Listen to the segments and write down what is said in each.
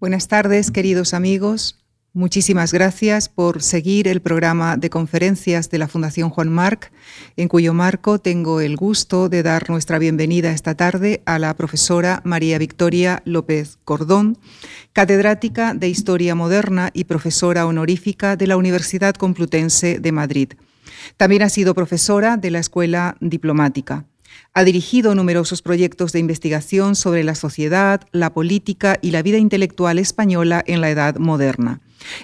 Buenas tardes, queridos amigos. Muchísimas gracias por seguir el programa de conferencias de la Fundación Juan Marc, en cuyo marco tengo el gusto de dar nuestra bienvenida esta tarde a la profesora María Victoria López Cordón, catedrática de Historia Moderna y profesora honorífica de la Universidad Complutense de Madrid. También ha sido profesora de la Escuela Diplomática. Ha dirigido numerosos proyectos de investigación sobre la sociedad, la política y la vida intelectual española en la Edad Moderna.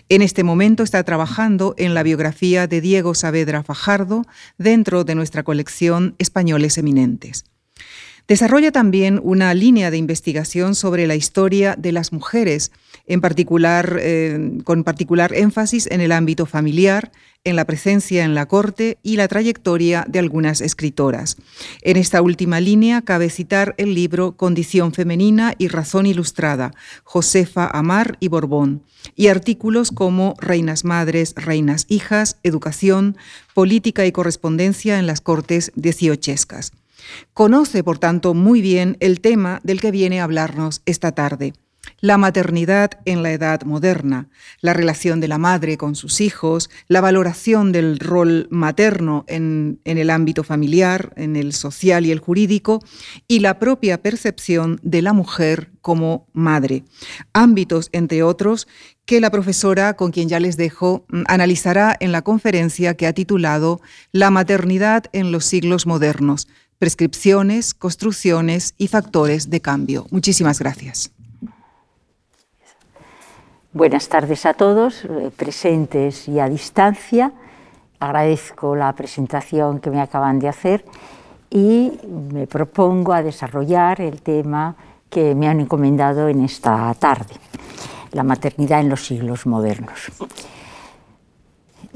En este momento está trabajando en la biografía de Diego Saavedra Fajardo dentro de nuestra colección Españoles Eminentes. Desarrolla también una línea de investigación sobre la historia de las mujeres, en particular, eh, con particular énfasis en el ámbito familiar, en la presencia en la corte y la trayectoria de algunas escritoras. En esta última línea cabe citar el libro Condición femenina y razón ilustrada, Josefa Amar y Borbón, y artículos como Reinas Madres, Reinas Hijas, Educación, Política y Correspondencia en las Cortes dieciochescas. Conoce, por tanto, muy bien el tema del que viene a hablarnos esta tarde la maternidad en la edad moderna, la relación de la madre con sus hijos, la valoración del rol materno en, el ámbito familiar, en el social y el jurídico, y la propia percepción de la mujer como madre. Ámbitos, entre otros, que la profesora, con quien ya les dejo, mm, analizará en la conferencia que ha titulado La maternidad en los siglos modernos, prescripciones, construcciones y factores de cambio. Muchísimas gracias. Buenas tardes a todos, eh, presentes y a distancia. Agradezco la presentación que me acaban de hacer y me propongo a desarrollar el tema que me han encomendado en esta tarde, la maternidad en los siglos modernos.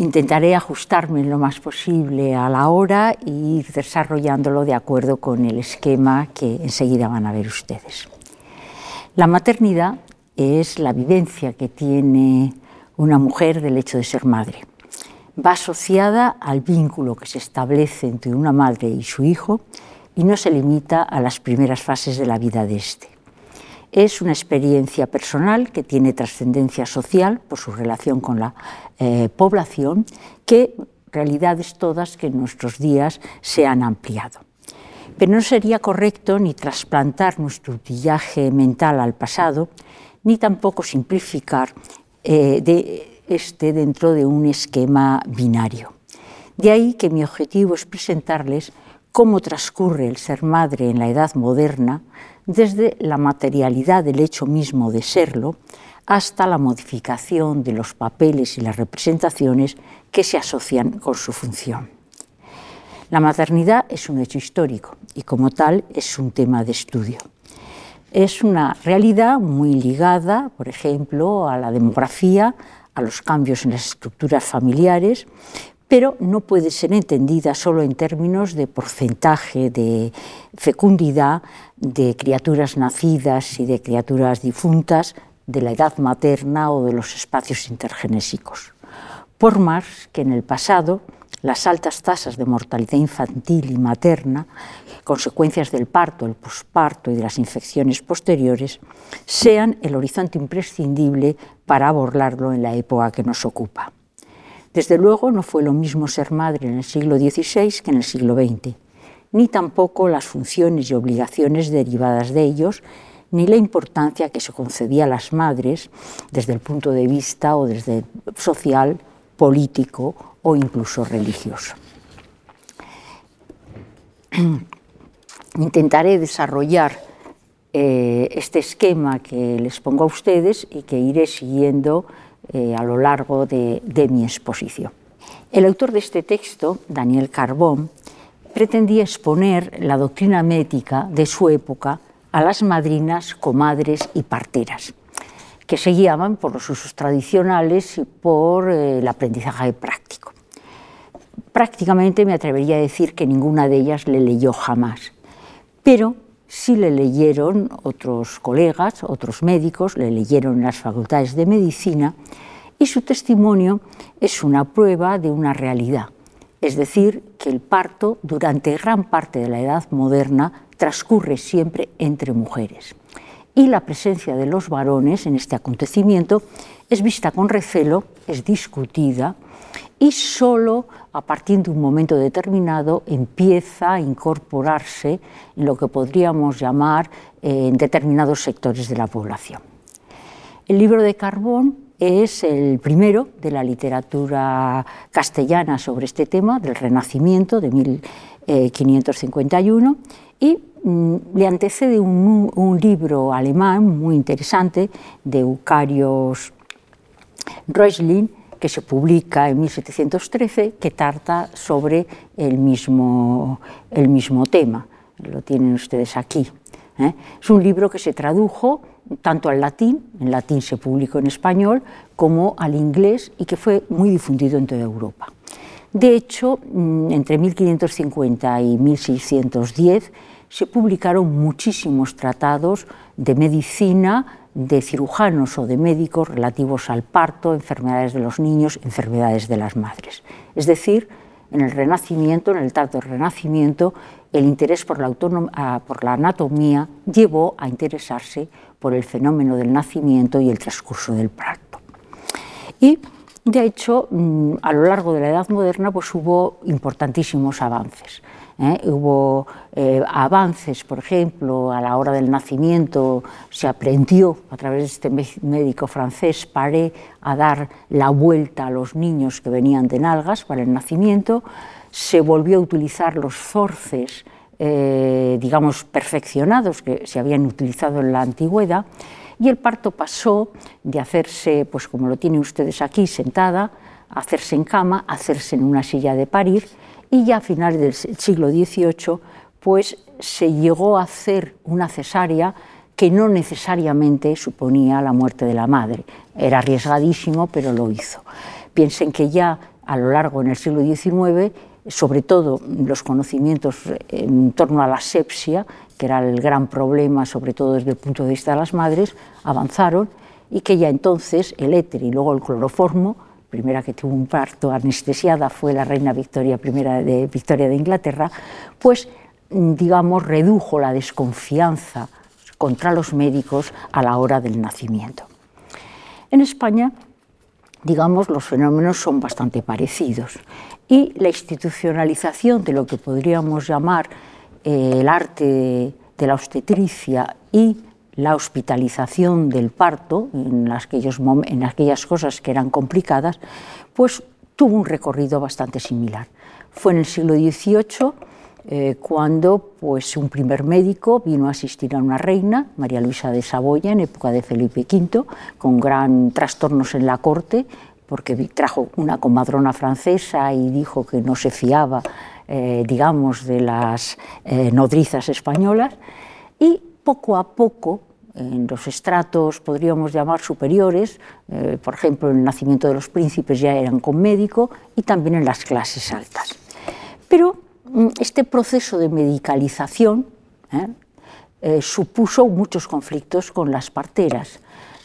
Intentaré ajustarme lo más posible a la hora e ir desarrollándolo de acuerdo con el esquema que enseguida van a ver ustedes. La maternidad es la vivencia que tiene una mujer del hecho de ser madre. Va asociada al vínculo que se establece entre una madre y su hijo y no se limita a las primeras fases de la vida de éste. Es una experiencia personal que tiene trascendencia social por su relación con la eh, población, que realidades todas que en nuestros días se han ampliado. Pero no sería correcto ni trasplantar nuestro utillaje mental al pasado, ni tampoco simplificar eh, de este dentro de un esquema binario. De ahí que mi objetivo es presentarles cómo transcurre el ser madre en la edad moderna desde la materialidad del hecho mismo de serlo hasta la modificación de los papeles y las representaciones que se asocian con su función. La maternidad es un hecho histórico y como tal es un tema de estudio es una realidad muy ligada, por ejemplo, a la demografía, a los cambios en las estructuras familiares, pero no puede ser entendida solo en términos de porcentaje de fecundidad de criaturas nacidas y de criaturas difuntas de la edad materna o de los espacios intergenésicos. Por más que en el pasado las altas tasas de mortalidad infantil y materna consecuencias del parto, el posparto y de las infecciones posteriores, sean el horizonte imprescindible para abordarlo en la época que nos ocupa. Desde luego no fue lo mismo ser madre en el siglo XVI que en el siglo XX, ni tampoco las funciones y obligaciones derivadas de ellos, ni la importancia que se concedía a las madres desde el punto de vista o desde social, político o incluso religioso. intentaré desarrollar eh, este esquema que les pongo a ustedes y que iré siguiendo eh, a lo largo de, de mi exposición. El autor de este texto, Daniel Carbón, pretendía exponer la doctrina médica de su época a las madrinas, comadres y parteras, que se guiaban por los usos tradicionales y por eh, el aprendizaje práctico. Prácticamente me atrevería a decir que ninguna de ellas le leyó jamás pero sí le leyeron otros colegas, otros médicos, le leyeron las facultades de medicina y su testimonio es una prueba de una realidad, es decir, que el parto durante gran parte de la edad moderna transcurre siempre entre mujeres. Y la presencia de los varones en este acontecimiento es vista con recelo, es discutida y solo a partir de un momento determinado empieza a incorporarse en lo que podríamos llamar eh, en determinados sectores de la población. El libro de Carbón es el primero de la literatura castellana sobre este tema, del Renacimiento de 1551, y mm, le antecede un, libro alemán muy interesante de Eucarios Reuslin, que se publica en 1713, que trata sobre el mismo, el mismo tema. Lo tienen ustedes aquí. ¿eh? Es un libro que se tradujo tanto al latín, en latín se publicó en español, como al inglés y que fue muy difundido en toda Europa. De hecho, mm, entre 1550 y 1610 se publicaron muchísimos tratados de medicina, de cirujanos o de médicos relativos al parto, enfermedades de los niños, enfermedades de las madres. Es decir, en el Renacimiento, en el del Renacimiento, el interés por la, ah, por la anatomía llevó a interesarse por el fenómeno del nacimiento y el transcurso del parto. Y, de hecho, mm, a lo largo de la Edad Moderna pues, hubo importantísimos avances. ¿Eh? Hubo eh, avances, por ejemplo, a la hora del nacimiento se aprendió a través de este médico francés Paré a dar la vuelta a los niños que venían de nalgas para el nacimiento, se volvió a utilizar los forces eh, digamos, perfeccionados que se habían utilizado en la antigüedad, y el parto pasó de hacerse, pues como lo tienen ustedes aquí, sentada, a hacerse en cama, a hacerse en una silla de parir, y ya a finales del siglo XVIII, pues se llegó a hacer una cesárea que no necesariamente suponía la muerte de la madre. Era arriesgadísimo, pero lo hizo. Piensen que ya a lo largo en el siglo XIX sobre todo los conocimientos en torno a la sepsia, que era el gran problema, sobre todo desde el punto de vista de las madres, avanzaron y que ya entonces el éter y luego el cloroformo, primera que tuvo un parto anestesiada fue la reina Victoria I de Victoria de Inglaterra, pues digamos redujo la desconfianza contra los médicos a la hora del nacimiento. En España, digamos, los fenómenos son bastante parecidos y la institucionalización de lo que podríamos llamar eh, el arte de la obstetricia y la hospitalización del parto en, aquellos, en aquellas cosas que eran complicadas, pues tuvo un recorrido bastante similar. Fue en el siglo XVIII eh, cuando pues, un primer médico vino a asistir a una reina, María Luisa de Saboya, en época de Felipe V, con gran trastornos en la corte, porque trajo una comadrona francesa y dijo que no se fiaba, eh, digamos, de las eh, nodrizas españolas, y poco a poco, en los estratos, podríamos llamar superiores, eh, por ejemplo, en el nacimiento de los príncipes ya eran con médico, y también en las clases altas. Pero mm, este proceso de medicalización supuso muchos conflictos con las parteras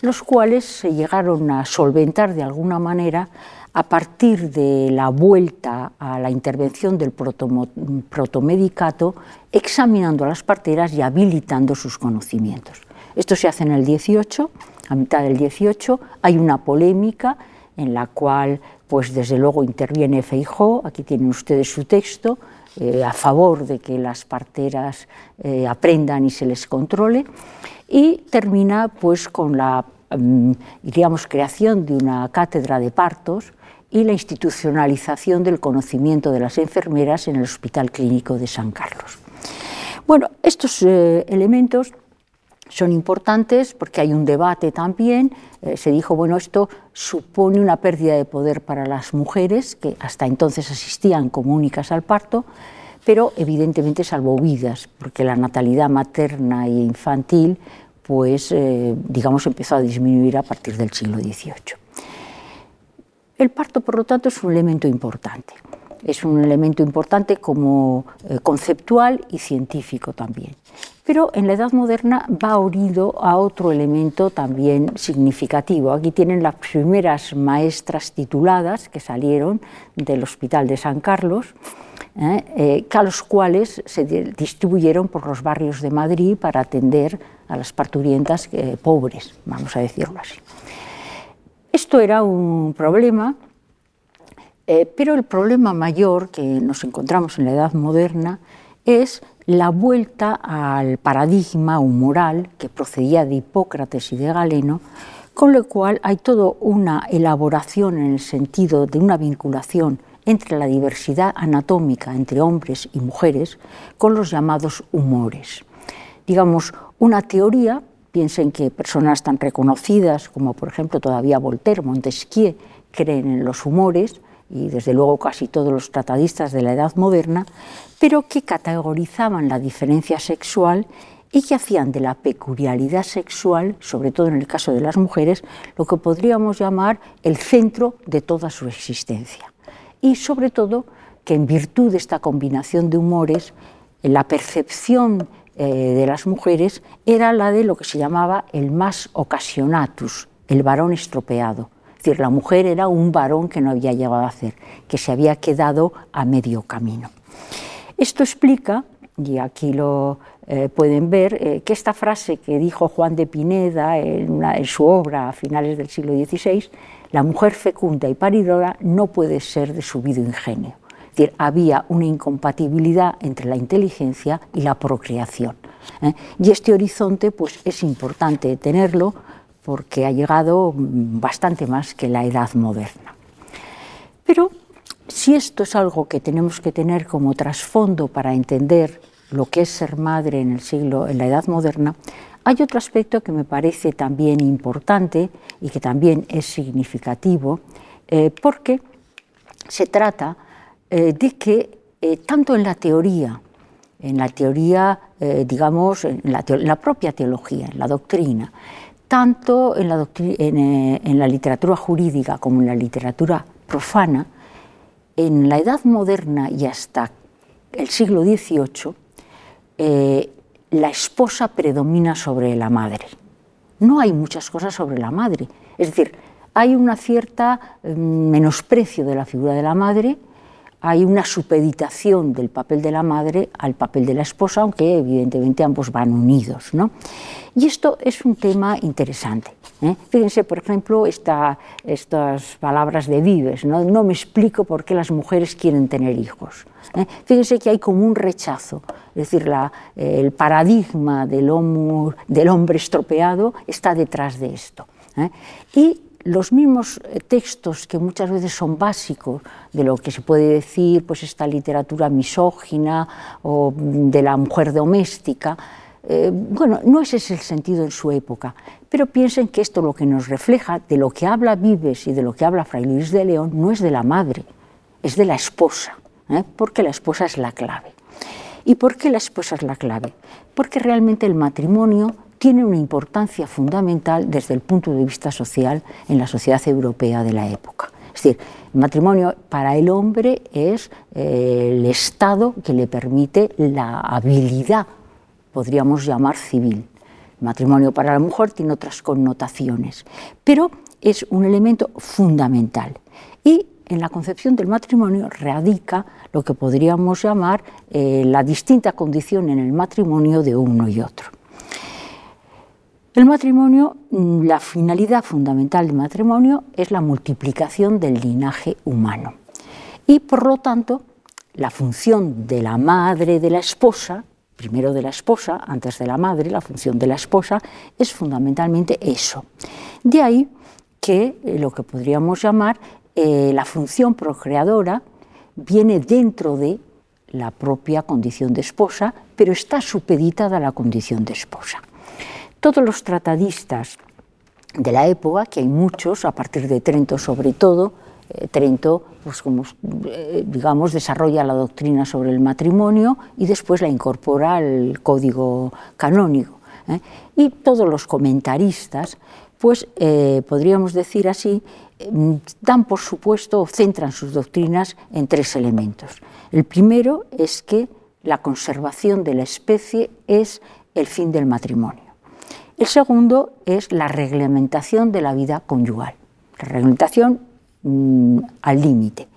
los cuales se llegaron a solventar de alguna manera a partir de la vuelta a la intervención del protomedicato, examinando a las parteras y habilitando sus conocimientos. Esto se hace en el 18, a mitad del 18, hay una polémica en la cual, pues desde luego interviene Feijó, aquí tienen ustedes su texto, eh, a favor de que las parteras eh, aprendan y se les controle, y termina pues con la Mm, diríamos, creación de una cátedra de partos y la institucionalización del conocimiento de las enfermeras en el Hospital Clínico de San Carlos. Bueno, estos eh, elementos son importantes porque hay un debate también. Eh, se dijo, bueno, esto supone una pérdida de poder para las mujeres que hasta entonces asistían como únicas al parto, pero evidentemente salvó vidas, porque la natalidad materna e infantil pues eh, digamos empezó a disminuir a partir del siglo XVIII. El parto, por lo tanto, es un elemento importante. Es un elemento importante como eh, conceptual y científico también. Pero en la Edad Moderna va unido a otro elemento también significativo. Aquí tienen las primeras maestras tituladas que salieron del Hospital de San Carlos, eh, a los cuales se distribuyeron por los barrios de Madrid para atender a las parturientas eh, pobres, vamos a decirlo así. Esto era un problema, eh, pero el problema mayor que nos encontramos en la Edad Moderna es la vuelta al paradigma humoral que procedía de Hipócrates y de Galeno, con lo cual hay toda una elaboración en el sentido de una vinculación entre la diversidad anatómica entre hombres y mujeres con los llamados humores. Digamos, una teoría, piensen que personas tan reconocidas como por ejemplo todavía Voltaire, Montesquieu, creen en los humores, y desde luego casi todos los tratadistas de la Edad Moderna, pero que categorizaban la diferencia sexual y que hacían de la peculiaridad sexual, sobre todo en el caso de las mujeres, lo que podríamos llamar el centro de toda su existencia. Y sobre todo que en virtud de esta combinación de humores, la percepción eh, de las mujeres era la de lo que se llamaba el más occasionatus, el varón estropeado. Decir, la mujer era un varón que no había llegado a hacer, que se había quedado a medio camino. Esto explica, y aquí lo eh, pueden ver, eh, que esta frase que dijo Juan de Pineda en, su obra a finales del siglo XVI, la mujer fecunda y paridora no puede ser de subido ingenio. Es decir, había una incompatibilidad entre la inteligencia y la procreación. ¿eh? Y este horizonte pues, es importante tenerlo porque ha llegado bastante más que la edad moderna. Pero si esto es algo que tenemos que tener como trasfondo para entender lo que es ser madre en el siglo, en la edad moderna, hay otro aspecto que me parece también importante y que también es significativo, eh, porque se trata eh, de que eh, tanto en la teoría, en la teoría, digamos, en la, propia teología, en la doctrina, tanto en la, en la literatura jurídica como en la literatura profana, en la Edad Moderna y hasta el siglo XVIII, eh, la esposa predomina sobre la madre. No hay muchas cosas sobre la madre. Es decir, hay una cierta mm, menosprecio de la figura de la madre, hay una supeditación del papel de la madre al papel de la esposa, aunque evidentemente ambos van unidos. ¿no? Y esto es un tema interesante. ¿eh? Fíjense, por ejemplo, esta, estas palabras de Vives, ¿no? no me explico por qué las mujeres quieren tener hijos. ¿eh? Fíjense que hay como un rechazo, es decir, la, el paradigma del, del, hombre estropeado está detrás de esto. ¿eh? Y los mismos eh, textos que muchas veces son básicos de lo que se puede decir, pues esta literatura misógina o de la mujer doméstica, eh, bueno, no ese es el sentido en su época, pero piensen que esto lo que nos refleja de lo que habla Vives y de lo que habla Fray Luis de León no es de la madre, es de la esposa, ¿eh? porque la esposa es la clave. ¿Y por qué la esposa es la clave? Porque realmente el matrimonio tiene una importancia fundamental desde el punto de vista social en la sociedad europea de la época. Es decir, el matrimonio para el hombre es eh, el estado que le permite la habilidad, podríamos llamar civil. El matrimonio para la mujer tiene otras connotaciones, pero es un elemento fundamental. Y en la concepción del matrimonio radica lo que podríamos llamar eh, la distinta condición en el matrimonio de uno y otro. El matrimonio, mm, la finalidad fundamental del matrimonio es la multiplicación del linaje humano. Y por lo tanto, la función de la madre de la esposa, primero de la esposa, antes de la madre, la función de la esposa es fundamentalmente eso. De ahí que eh, lo que podríamos llamar eh, la función procreadora viene dentro de la propia condición de esposa, pero está supeditada a la condición de esposa todos los tratadistas de la época, que hay muchos, a partir de Trento sobre todo, eh, Trento, pues eh, digamos, desarrolla la doctrina sobre el matrimonio y después la incorpora al código canónico. ¿eh? Y todos los comentaristas, pues podríamos decir así, dan por supuesto o centran sus doctrinas en tres elementos. El primero es que la conservación de la especie es el fin del matrimonio. El segundo es la reglamentación de la vida conyugal, la reglamentación mm, al límite.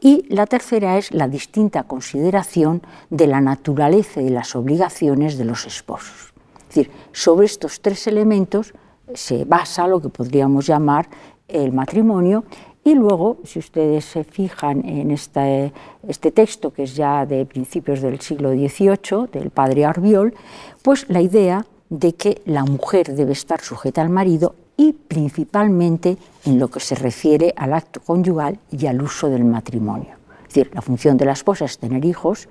Y la tercera es la distinta consideración de la naturaleza y las obligaciones de los esposos. Es decir, sobre estos tres elementos se basa lo que podríamos llamar el matrimonio y luego, si ustedes se fijan en este, este, texto, que es ya de principios del siglo XVIII, del padre Arbiol, pues la idea de que la mujer debe estar sujeta al marido y principalmente en lo que se refiere al acto conyugal y al uso del matrimonio. Es decir, la función de la esposa es tener hijos,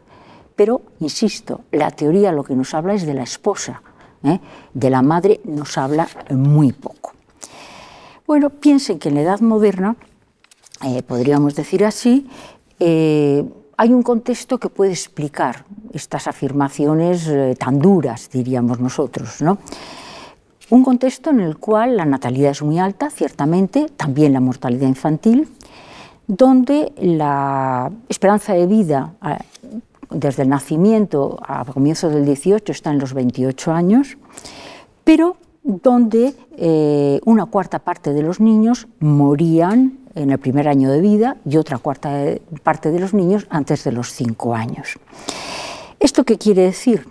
pero, insisto, la teoría lo que nos habla es de la esposa, ¿eh? de la madre nos habla muy poco. Bueno, piensen que en la Edad Moderna, eh, podríamos decir así, eh, hay un contexto que puede explicar estas afirmaciones tan duras, diríamos nosotros, ¿no? Un contexto en el cual la natalidad es muy alta, ciertamente, también la mortalidad infantil, donde la esperanza de vida desde el nacimiento a comienzos del 18 está en los 28 años, pero donde eh, una cuarta parte de los niños morían en el primer año de vida y otra cuarta parte de los niños antes de los 5 años. ¿Esto qué quiere decir?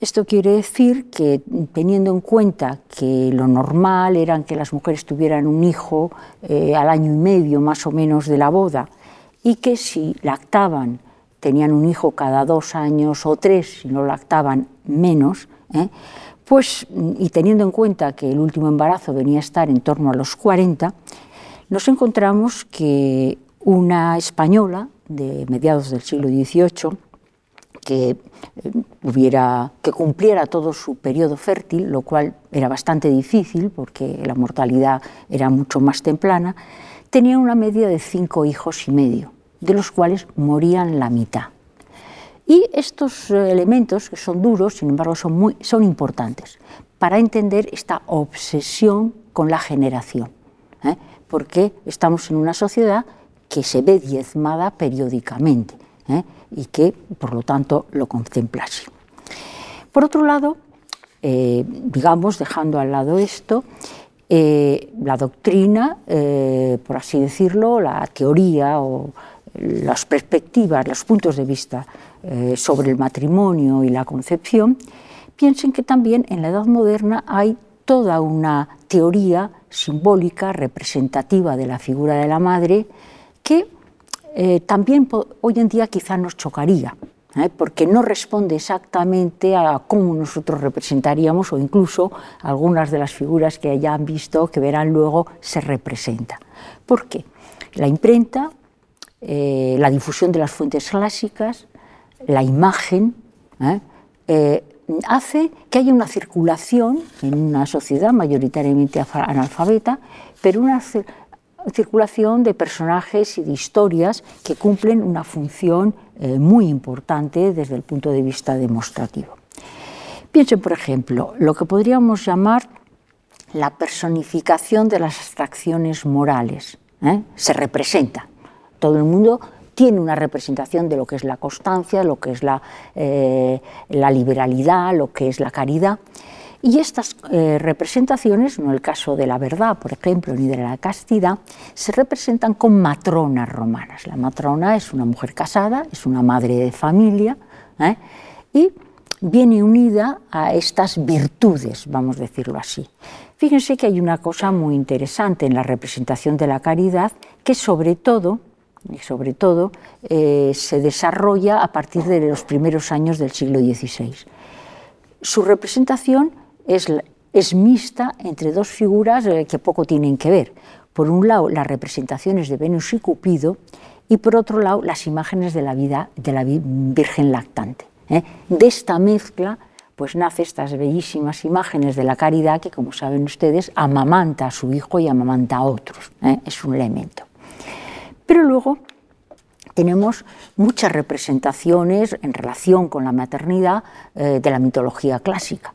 Esto quiere decir que teniendo en cuenta que lo normal era que las mujeres tuvieran un hijo eh, al año y medio más o menos de la boda y que si lactaban tenían un hijo cada dos años o tres, si no lactaban menos, ¿eh? pues y teniendo en cuenta que el último embarazo venía a estar en torno a los 40, nos encontramos que una española de mediados del siglo XVIII, que, eh, hubiera, que cumpliera todo su periodo fértil, lo cual era bastante difícil porque la mortalidad era mucho más temprana, tenía una media de cinco hijos y medio, de los cuales morían la mitad. Y estos eh, elementos, que son duros, sin embargo, son, muy, importantes para entender esta obsesión con la generación, ¿eh? Porque estamos en una sociedad que se ve diezmada periódicamente y que, por lo tanto, lo contempla así. Por otro lado, eh, digamos, dejando al lado esto, eh, la doctrina, eh, por así decirlo, la teoría o las perspectivas, los puntos de vista sobre el matrimonio y la concepción, piensen que también en la Edad Moderna hay toda una teoría simbólica, representativa de la figura de la madre, que eh, también hoy en día quizá nos chocaría, ¿eh? porque no responde exactamente a cómo nosotros representaríamos o incluso algunas de las figuras que ya han visto, que verán luego, se representa. ¿Por qué? La imprenta, eh, la difusión de las fuentes clásicas, la imagen, hace que haya una circulación en una sociedad mayoritariamente analfabeta, pero una circulación de personajes y de historias que cumplen una función eh, muy importante desde el punto de vista demostrativo. Piensen, por ejemplo, lo que podríamos llamar la personificación de las abstracciones morales. ¿eh? Se representa. Todo el mundo tiene una representación de lo que es la constancia, lo que es la, eh, la liberalidad, lo que es la caridad. Y estas eh, representaciones, no el caso de la verdad, por ejemplo, ni de la castidad, se representan con matronas romanas. La matrona es una mujer casada, es una madre de familia ¿eh? y viene unida a estas virtudes, vamos a decirlo así. Fíjense que hay una cosa muy interesante en la representación de la caridad que sobre todo y sobre todo eh, se desarrolla a partir de los primeros años del siglo XVI. Su representación es, mixta entre dos figuras eh, que poco tienen que ver. Por un lado, las representaciones de Venus y Cupido, y por otro lado, las imágenes de la vida de la Virgen lactante. ¿eh? De esta mezcla, pues nace estas bellísimas imágenes de la caridad que, como saben ustedes, amamanta a su hijo y amamanta a otros. Es un elemento. Pero luego tenemos muchas representaciones en relación con la maternidad de la mitología clásica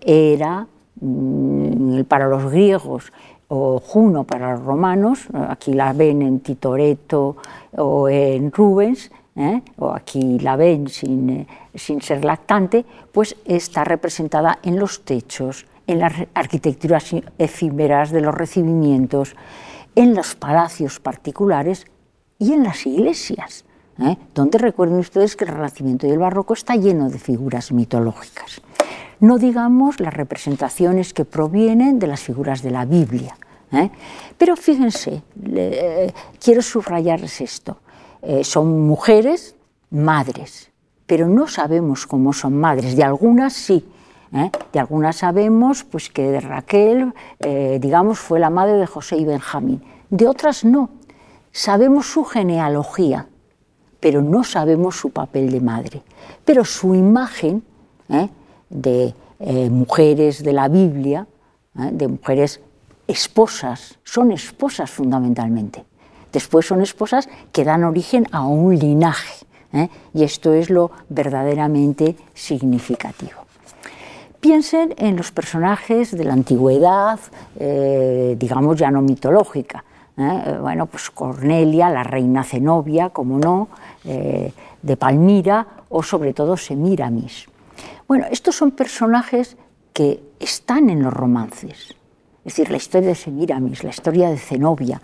era mm, para los griegos o Juno para los romanos, aquí la ven en Titoreto o en Rubens, ¿eh? o aquí la ven sin, eh, sin, ser lactante, pues está representada en los techos, en las arquitecturas efímeras de los recibimientos, en los palacios particulares y en las iglesias, ¿eh? donde recuerden ustedes que el Renacimiento y el Barroco está lleno de figuras mitológicas. No digamos las representaciones que provienen de las figuras de la Biblia. ¿eh? Pero fíjense, eh, quiero subrayarles esto. Eh, son mujeres madres, pero no sabemos cómo son madres. De algunas sí. De algunas sabemos pues, que Raquel, digamos, fue la madre de José y Benjamín. De otras no. Sabemos su genealogía, pero no sabemos su papel de madre. Pero su imagen de mujeres de la Biblia, de mujeres esposas, son esposas fundamentalmente. Después son esposas que dan origen a un linaje, ¿eh? y esto es lo verdaderamente significativo. Piensen en los personajes de la antigüedad, eh, digamos ya no mitológica. ¿eh? Bueno, pues Cornelia, la reina Zenobia, como no, de Palmira, o sobre todo Semiramis. Bueno, estos son personajes que están en los romances, es decir, la historia de Semiramis, la historia de Zenobia,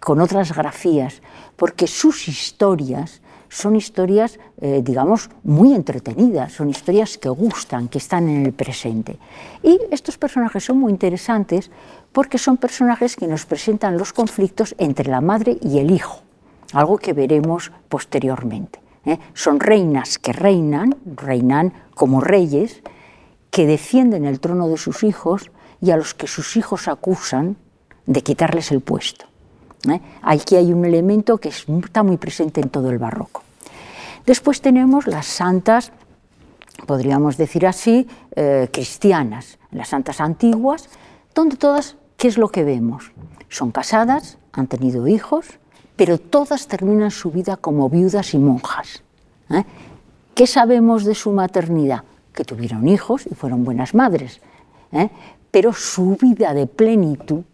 con otras grafías, porque sus historias son historias, eh, digamos, muy entretenidas, son historias que gustan, que están en el presente. Y estos personajes son muy interesantes porque son personajes que nos presentan los conflictos entre la madre y el hijo, algo que veremos posteriormente. ¿eh? Son reinas que reinan, reinan como reyes, que defienden el trono de sus hijos, y a los que sus hijos acusan de quitarles el puesto. ¿Eh? Aquí hay un elemento que está muy presente en todo el barroco. Después tenemos las santas, podríamos decir así, eh, cristianas, las santas antiguas, donde todas, ¿qué es lo que vemos? Son casadas, han tenido hijos, pero todas terminan su vida como viudas y monjas. ¿eh? ¿Qué sabemos de su maternidad? Que tuvieron hijos y fueron buenas madres pero su vida de plenitud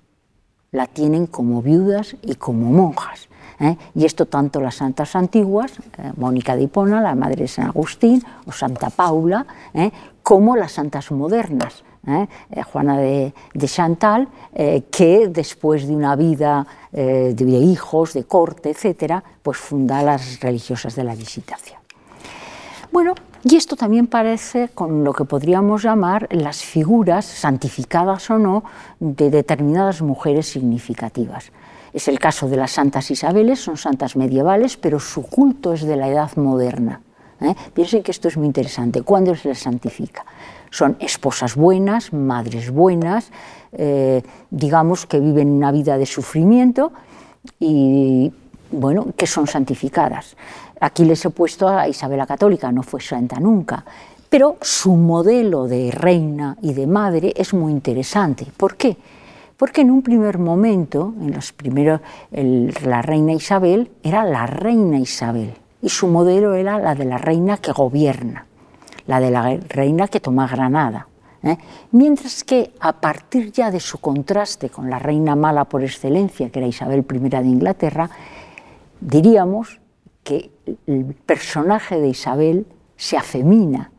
la tienen como viudas y como monjas. ¿eh? Y esto tanto las santas antiguas, eh, Mónica de Hipona, la madre de San Agustín, o Santa Paula, ¿eh? como las santas modernas, Juana de, Chantal, que después de una vida de hijos, de corte, etc., pues funda las religiosas de la Visitación. Bueno, y esto también parece con lo que podríamos llamar las figuras, santificadas o no, de determinadas mujeres significativas. Es el caso de las santas Isabeles, son santas medievales, pero su culto es de la edad moderna. ¿eh? Piensen que esto es muy interesante. ¿Cuándo se les santifica? Son esposas buenas, madres buenas, eh, digamos que viven una vida de sufrimiento y, bueno, que son santificadas. Aquí les he puesto a Isabel la Católica, no fue santa nunca, pero su modelo de reina y de madre es muy interesante. ¿Por qué? Porque en un primer momento, en los primeros, la reina Isabel era la reina Isabel y su modelo era la de la reina que gobierna, la de la reina que toma Granada. ¿eh? Mientras que a partir ya de su contraste con la reina mala por excelencia, que era Isabel I de Inglaterra, diríamos que el personaje de Isabel se afemina.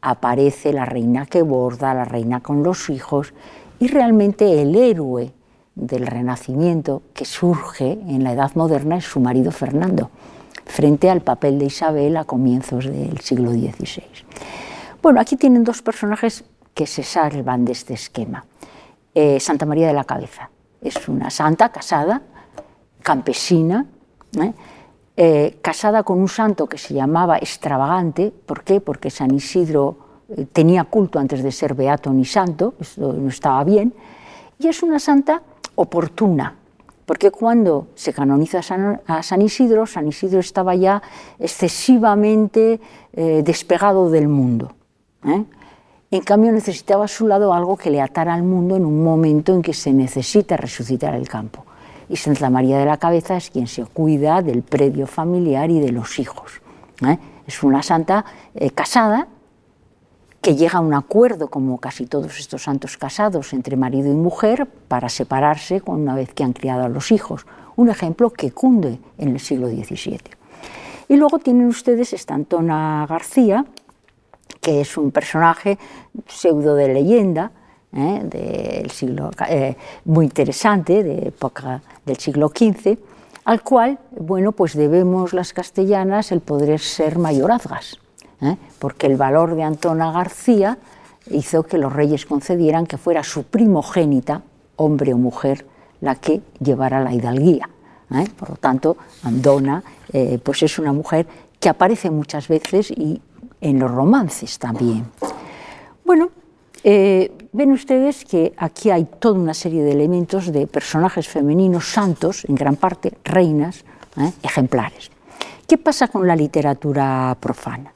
Aparece la reina que borda, la reina con los hijos y realmente el héroe del renacimiento que surge en la Edad Moderna es su marido Fernando, frente al papel de Isabel a comienzos del siglo XVI. Bueno, aquí tienen dos personajes que se salvan de este esquema. Eh, Santa María de la Cabeza es una santa casada, campesina, ¿eh? Eh, casada con un santo que se llamaba extravagante. ¿Por qué? Porque San Isidro eh, tenía culto antes de ser beato ni santo, esto no estaba bien. Y es una santa oportuna, porque cuando se canoniza a San, Isidro, San Isidro estaba ya excesivamente eh, despegado del mundo. En cambio, necesitaba a su lado algo que le atara al mundo en un momento en que se necesita resucitar el campo y Santa María de la Cabeza es quien se cuida del predio familiar y de los hijos. ¿eh? Es una santa eh, casada que llega a un acuerdo, como casi todos estos santos casados, entre marido y mujer para separarse una vez que han criado a los hijos. Un ejemplo que cunde en el siglo XVII. Y luego tienen ustedes esta Antona García, que es un personaje pseudo de leyenda, ¿eh? del siglo, eh, muy interesante, de época del siglo XV, al cual bueno, pues debemos las castellanas el poder ser mayorazgas, ¿eh? porque el valor de Antona García hizo que los reyes concedieran que fuera su primogénita, hombre o mujer, la que llevara la hidalguía. Por lo tanto, Andona pues es una mujer que aparece muchas veces y en los romances también. Bueno, eh, ven ustedes que aquí hay toda una serie de elementos de personajes femeninos santos, en gran parte reinas, ejemplares. ¿Qué pasa con la literatura profana?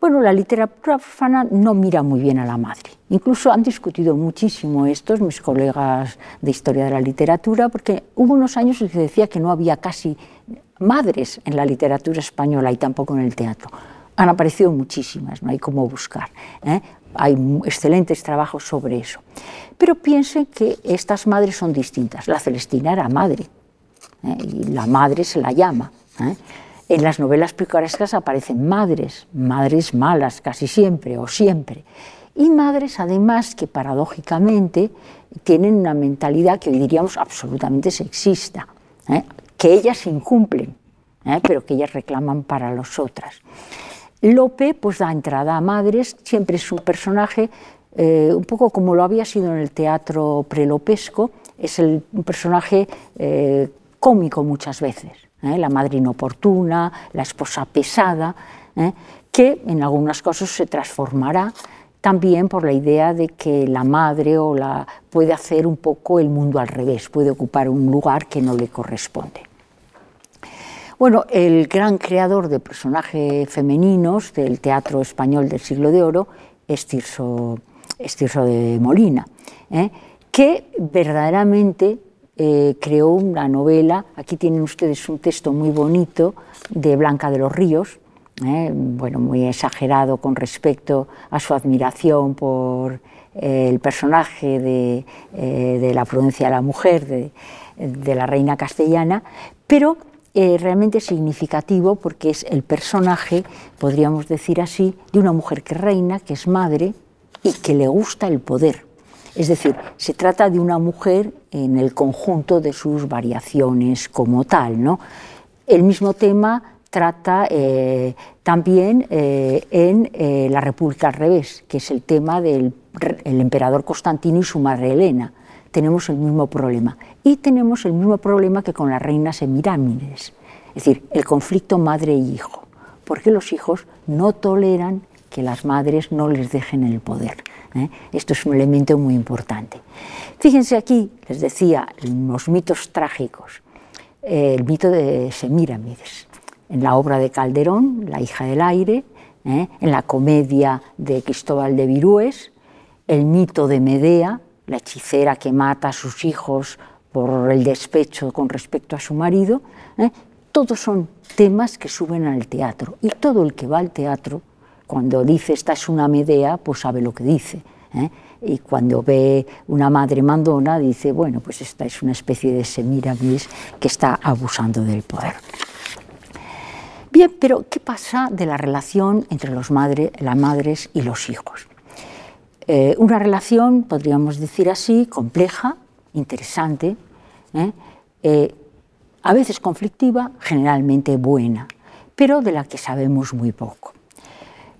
Bueno, la literatura profana no mira muy bien a la madre. Incluso han discutido muchísimo estos mis colegas de historia de la literatura, porque hubo unos años en que se decía que no había casi madres en la literatura española y tampoco en el teatro. Han aparecido muchísimas, no hay cómo buscar. ¿eh? Hay excelentes trabajos sobre eso. Pero piensen que estas madres son distintas. La Celestina era madre ¿eh? y la madre se la llama. ¿eh? En las novelas picarescas aparecen madres, madres malas casi siempre o siempre, y madres además que paradójicamente tienen una mentalidad que hoy diríamos absolutamente sexista, ¿eh? que ellas incumplen, pero que ellas reclaman para las otras. Lope pues da entrada a madres, siempre es un personaje eh, un poco como lo había sido en el teatro prelopesco, es el, un personaje cómico muchas veces. ¿eh? la madre inoportuna, la esposa pesada, ¿eh? que en algunos casos se transformará también por la idea de que la madre o la puede hacer un poco el mundo al revés, puede ocupar un lugar que no le corresponde. Bueno, el gran creador de personajes femeninos del teatro español del siglo de oro es Tirso, de Molina, ¿eh? que verdaderamente eh, creó una novela, aquí tienen ustedes un texto muy bonito de Blanca de los Ríos, eh, bueno, muy exagerado con respecto a su admiración por el personaje de, la prudencia de la mujer, de, de la reina castellana, pero realmente significativo porque es el personaje, podríamos decir así, de una mujer que reina, que es madre y que le gusta el poder es decir, se trata de una mujer en el conjunto de sus variaciones como tal. ¿no? El mismo tema trata eh, también eh, en eh, La República al revés, que es el tema del emperador Constantino y su madre Elena. Tenemos el mismo problema. Y tenemos el mismo problema que con las reinas semirámides, es decir, el conflicto madre y hijo, porque los hijos no toleran que las madres no les dejen el poder. ¿eh? Esto es un elemento muy importante. Fíjense aquí, les decía, los mitos trágicos. Eh, el mito de Semíramis, en la obra de Calderón, La hija del aire, ¿eh? en la comedia de Cristóbal de Virués, el mito de Medea, la hechicera que mata a sus hijos por el despecho con respecto a su marido, todos son temas que suben al teatro y todo el que va al teatro cuando dice esta es una Medea, pues sabe lo que dice. ¿eh? Y cuando ve una madre mandona, dice, bueno, pues esta es una especie de Semiramis que está abusando del poder. Bien, pero ¿qué pasa de la relación entre los madres, las madres y los hijos? Eh, una relación, podríamos decir así, compleja, interesante, ¿eh? a veces conflictiva, generalmente buena, pero de la que sabemos muy poco.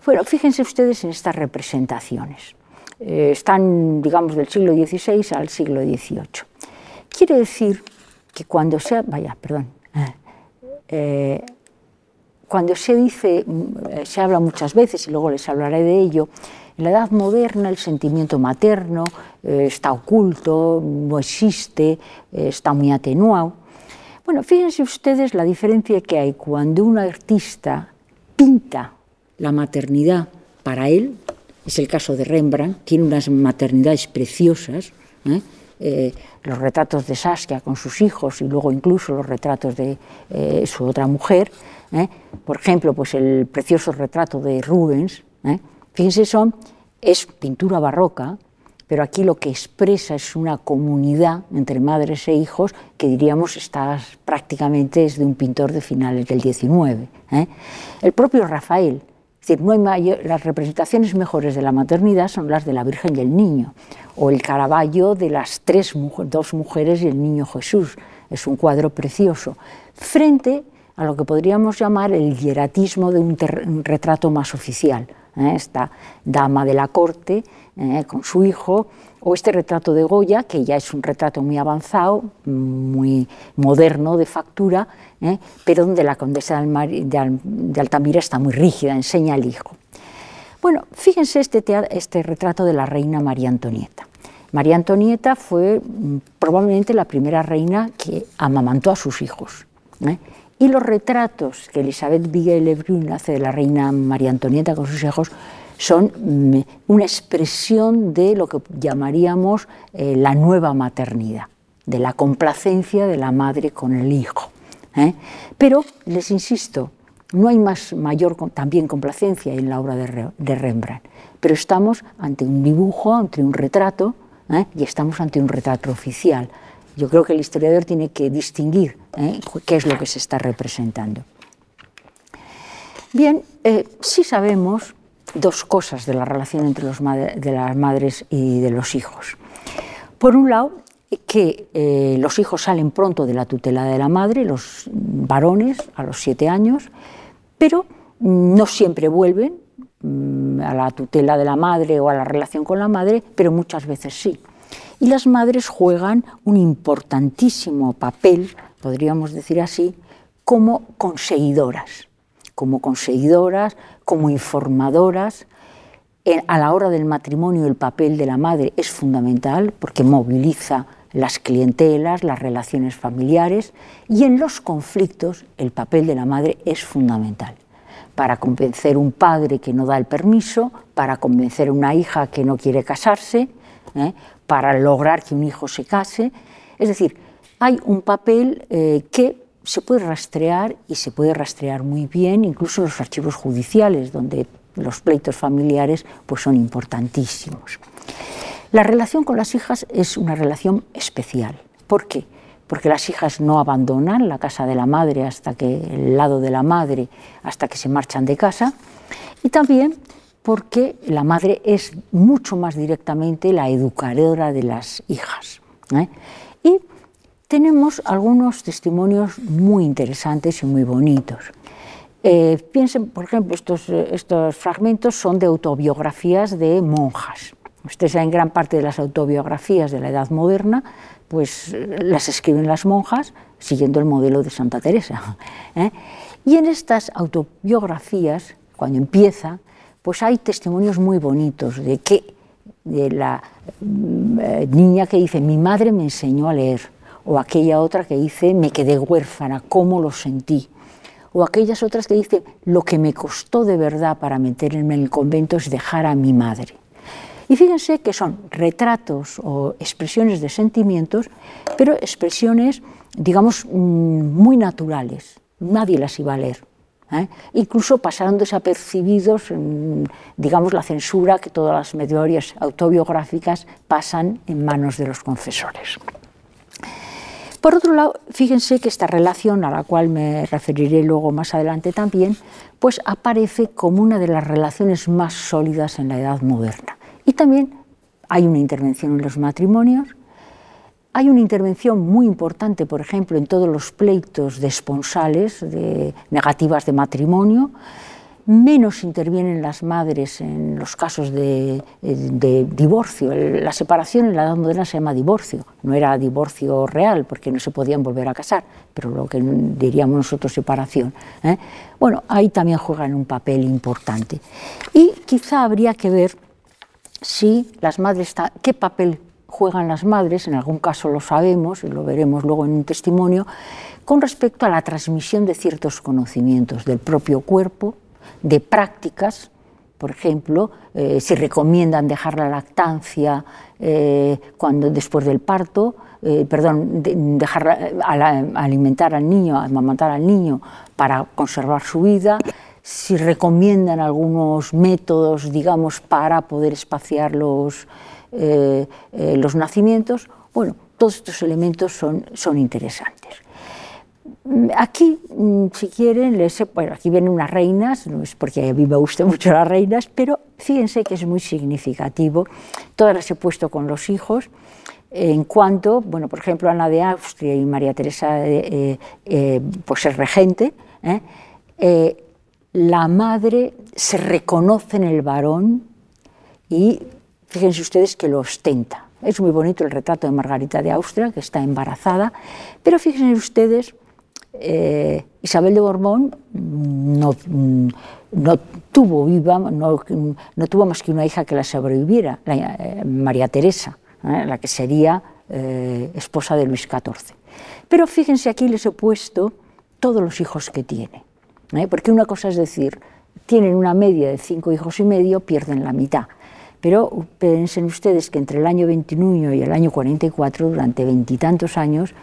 Bueno, fíjense ustedes en estas representaciones. Eh, están, digamos, del siglo XVI al siglo XVIII. Quiere decir que cuando se, vaya, perdón, eh, cuando se dice, se habla muchas veces, y luego les hablaré de ello, en la edad moderna el sentimiento materno eh, está oculto, no existe, está muy atenuado. Bueno, fíjense ustedes la diferencia que hay cuando un artista pinta la maternidad para él, es el caso de Rembrandt, tiene unas maternidades preciosas, ¿eh? Eh, los retratos de Saskia con sus hijos y luego incluso los retratos de eh, su otra mujer, por ejemplo, pues el precioso retrato de Rubens, fíjense, son, es pintura barroca, pero aquí lo que expresa es una comunidad entre madres e hijos que diríamos está prácticamente es de un pintor de finales del XIX. El propio Rafael, es decir, no hay las representaciones mejores de la maternidad son las de la Virgen y el Niño, o el Caravaggio de las tres, dos mujeres y el Niño Jesús. Es un cuadro precioso, frente a lo que podríamos llamar el hieratismo de un, retrato más oficial, esta dama de la corte con su hijo, o este retrato de Goya, que ya es un retrato muy avanzado, muy moderno de factura, pero donde la condesa de Altamira está muy rígida, enseña al hijo. Bueno, fíjense este, este retrato de la reina María Antonieta. María Antonieta fue mm, probablemente la primera reina que amamantó a sus hijos. ¿eh? Y los retratos que Elizabeth Miguel Lebrun hace de la reina María Antonieta con sus hijos son mm, una expresión de lo que llamaríamos eh, la nueva maternidad, de la complacencia de la madre con el hijo. ¿eh? Pero, les insisto, no hay más mayor también complacencia en la obra de Rembrandt, pero estamos ante un dibujo, ante un retrato, ¿eh? y estamos ante un retrato oficial. Yo creo que el historiador tiene que distinguir ¿eh? qué es lo que se está representando. Bien, eh, sí sabemos dos cosas de la relación entre las madres y de los hijos. Por un lado, que los hijos salen pronto de la tutela de la madre, los varones a los siete años, pero no siempre vuelven, Mm, a la tutela de la madre o a la relación con la madre, pero muchas veces sí. Y las madres juegan un importantísimo papel, podríamos decir así, como conseguidoras, como conseguidoras, como informadoras. A la hora del matrimonio el papel de la madre es fundamental porque moviliza las clientelas, las relaciones familiares y en los conflictos el papel de la madre es fundamental para convencer un padre que no da el permiso, para convencer a una hija que no quiere casarse, ¿eh? Para lograr que un hijo se case. Es decir, hay un papel eh, que se puede rastrear y se puede rastrear muy bien, incluso en los archivos judiciales, donde los pleitos familiares pues, son importantísimos. La relación con las hijas es una relación especial. ¿Por qué? porque las hijas no abandonan la casa de la madre hasta que el lado de la madre hasta que se marchan de casa y también porque la madre es mucho más directamente la educadora de las hijas. ¿eh? Y tenemos algunos testimonios muy interesantes y muy bonitos. Eh, piensen, por ejemplo, estos, estos fragmentos son de autobiografías de monjas. Ustedes saben, gran parte de las autobiografías de la Edad Moderna pues las escriben las monjas siguiendo el modelo de Santa Teresa. ¿eh? Y en estas autobiografías, cuando empieza, pues hay testimonios muy bonitos de que de la mm, niña que dice mi madre me enseñó a leer, o aquella otra que dice me quedé huérfana, cómo lo sentí, o aquellas otras que dice lo que me costó de verdad para meterme en el convento es dejar a mi madre. Y fíjense que son retratos o expresiones de sentimientos, pero expresiones, digamos, mm, muy naturales. Nadie las iba a leer. ¿Eh? Incluso pasaron desapercibidos, digamos, la censura que todas las memorias autobiográficas pasan en manos de los confesores. Por otro lado, fíjense que esta relación, a la cual me referiré luego más adelante también, pues aparece como una de las relaciones más sólidas en la edad moderna. Y también hay una intervención en los matrimonios, hay una intervención muy importante, por ejemplo, en todos los pleitos de esponsales, de negativas de matrimonio, menos intervienen las madres en los casos de, divorcio. La separación en la edad moderna se llama divorcio, no era divorcio real porque no se podían volver a casar, pero lo que diríamos nosotros separación. ¿eh? Bueno, ahí también juegan un papel importante. Y quizá habría que ver si las madres, qué papel juegan las madres, en algún caso lo sabemos y lo veremos luego en un testimonio, con respecto a la transmisión de ciertos conocimientos del propio cuerpo, de prácticas, por ejemplo, eh, si recomiendan dejar la lactancia eh, cuando, después del parto, eh, perdón, dejar alimentar al niño, amamantar al niño para conservar su vida, si recomiendan algunos métodos, digamos, para poder espaciar los, eh, eh, los nacimientos. Bueno, todos estos elementos son, son interesantes. Aquí, mm, si quieren, bueno, aquí vienen unas reinas, no es porque a mí me gustan mucho las reinas, pero fíjense que es muy significativo. Todas las he puesto con los hijos. En cuanto, bueno, por ejemplo, Ana de Austria y María Teresa, eh, pues es regente, la madre se reconoce en el varón y fíjense ustedes que lo ostenta. Es muy bonito el retrato de Margarita de Austria, que está embarazada, pero fíjense ustedes, eh, Isabel de Borbón no, no tuvo viva, no, no, tuvo más que una hija que la sobreviviera, eh, María Teresa, ¿eh? la que sería esposa de Luis XIV. Pero fíjense aquí les he puesto todos los hijos que tiene, porque una cosa es decir, tienen una media de cinco hijos y medio, pierden la mitad. Pero piensen ustedes que entre el año 21 y el año 44, durante veintitantos años,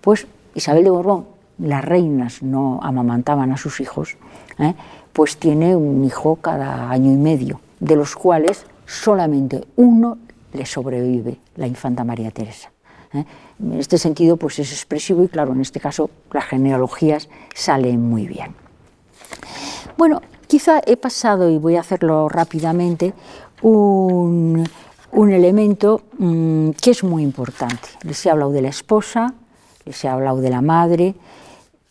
pues Isabel de Borbón, las reinas no amamantaban a sus hijos, ¿eh? pues tiene un hijo cada año y medio, de los cuales solamente uno le sobrevive, la infanta María Teresa. ¿eh? En este sentido, pues es expresivo y claro, en este caso las genealogías salen muy bien. Bueno, quizá he pasado, y voy a hacerlo rápidamente, un, elemento mm, que es muy importante. Les he hablado de la esposa, les he hablado de la madre,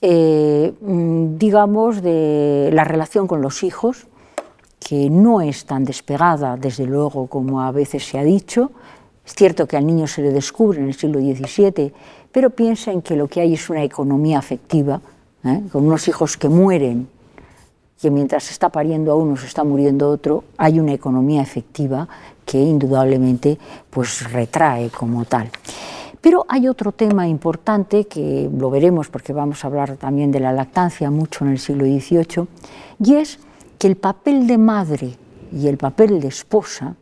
eh, mm, digamos de la relación con los hijos, que no es tan despegada, desde luego, como a veces se ha dicho. Es cierto que al niño se le descubre en el siglo XVII, pero piensen que lo que hay es una economía afectiva, ¿eh? con unos hijos que mueren que mientras está pariendo a uno se está muriendo otro, hay una economía efectiva que indudablemente pues retrae como tal. Pero hay otro tema importante que lo veremos porque vamos a hablar también de la lactancia mucho en el siglo XVIII, y es que el papel de madre y el papel de esposa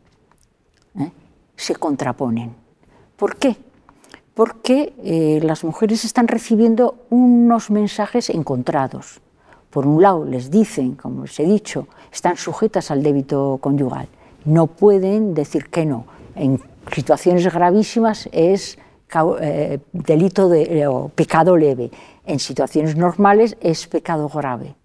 ¿eh? se contraponen. ¿Por qué? Porque eh, las mujeres están recibiendo unos mensajes encontrados por un lado les dicen, como les he dicho, están sujetas al débito conyugal, no pueden decir que no. En situaciones gravísimas es eh, delito de, eh, o pecado leve, en situaciones normales es pecado grave.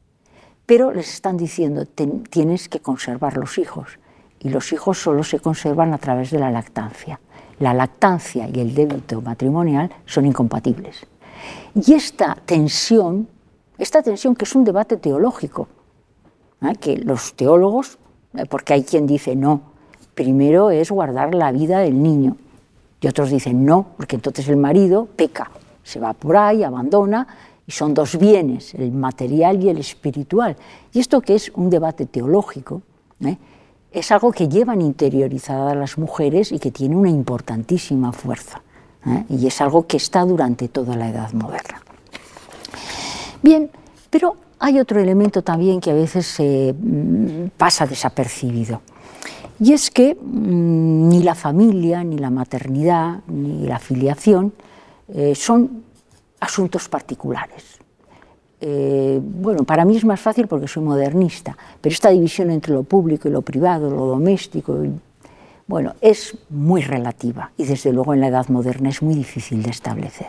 Pero les están diciendo, tienes que conservar los hijos, y los hijos solo se conservan a través de la lactancia. La lactancia y el débito matrimonial son incompatibles. Y esta tensión esta tensión que es un debate teológico, ¿eh? que los teólogos, eh, porque hay quien dice no, primero es guardar la vida del niño, y otros dicen no, porque entonces el marido peca, se va por ahí, abandona, y son dos bienes, el material y el espiritual. Y esto que es un debate teológico, ¿eh? es algo que llevan interiorizada las mujeres y que tiene una importantísima fuerza. Y es algo que está durante toda la Edad Moderna. Bien, pero hay otro elemento también que a veces se mm, pasa desapercibido. Y es que mm, ni la familia, ni la maternidad, ni la filiación eh, son asuntos particulares. Eh, bueno, para mí es más fácil porque soy modernista, pero esta división entre lo público y lo privado, lo doméstico, bueno, es muy relativa y desde luego en la edad moderna es muy difícil de establecer.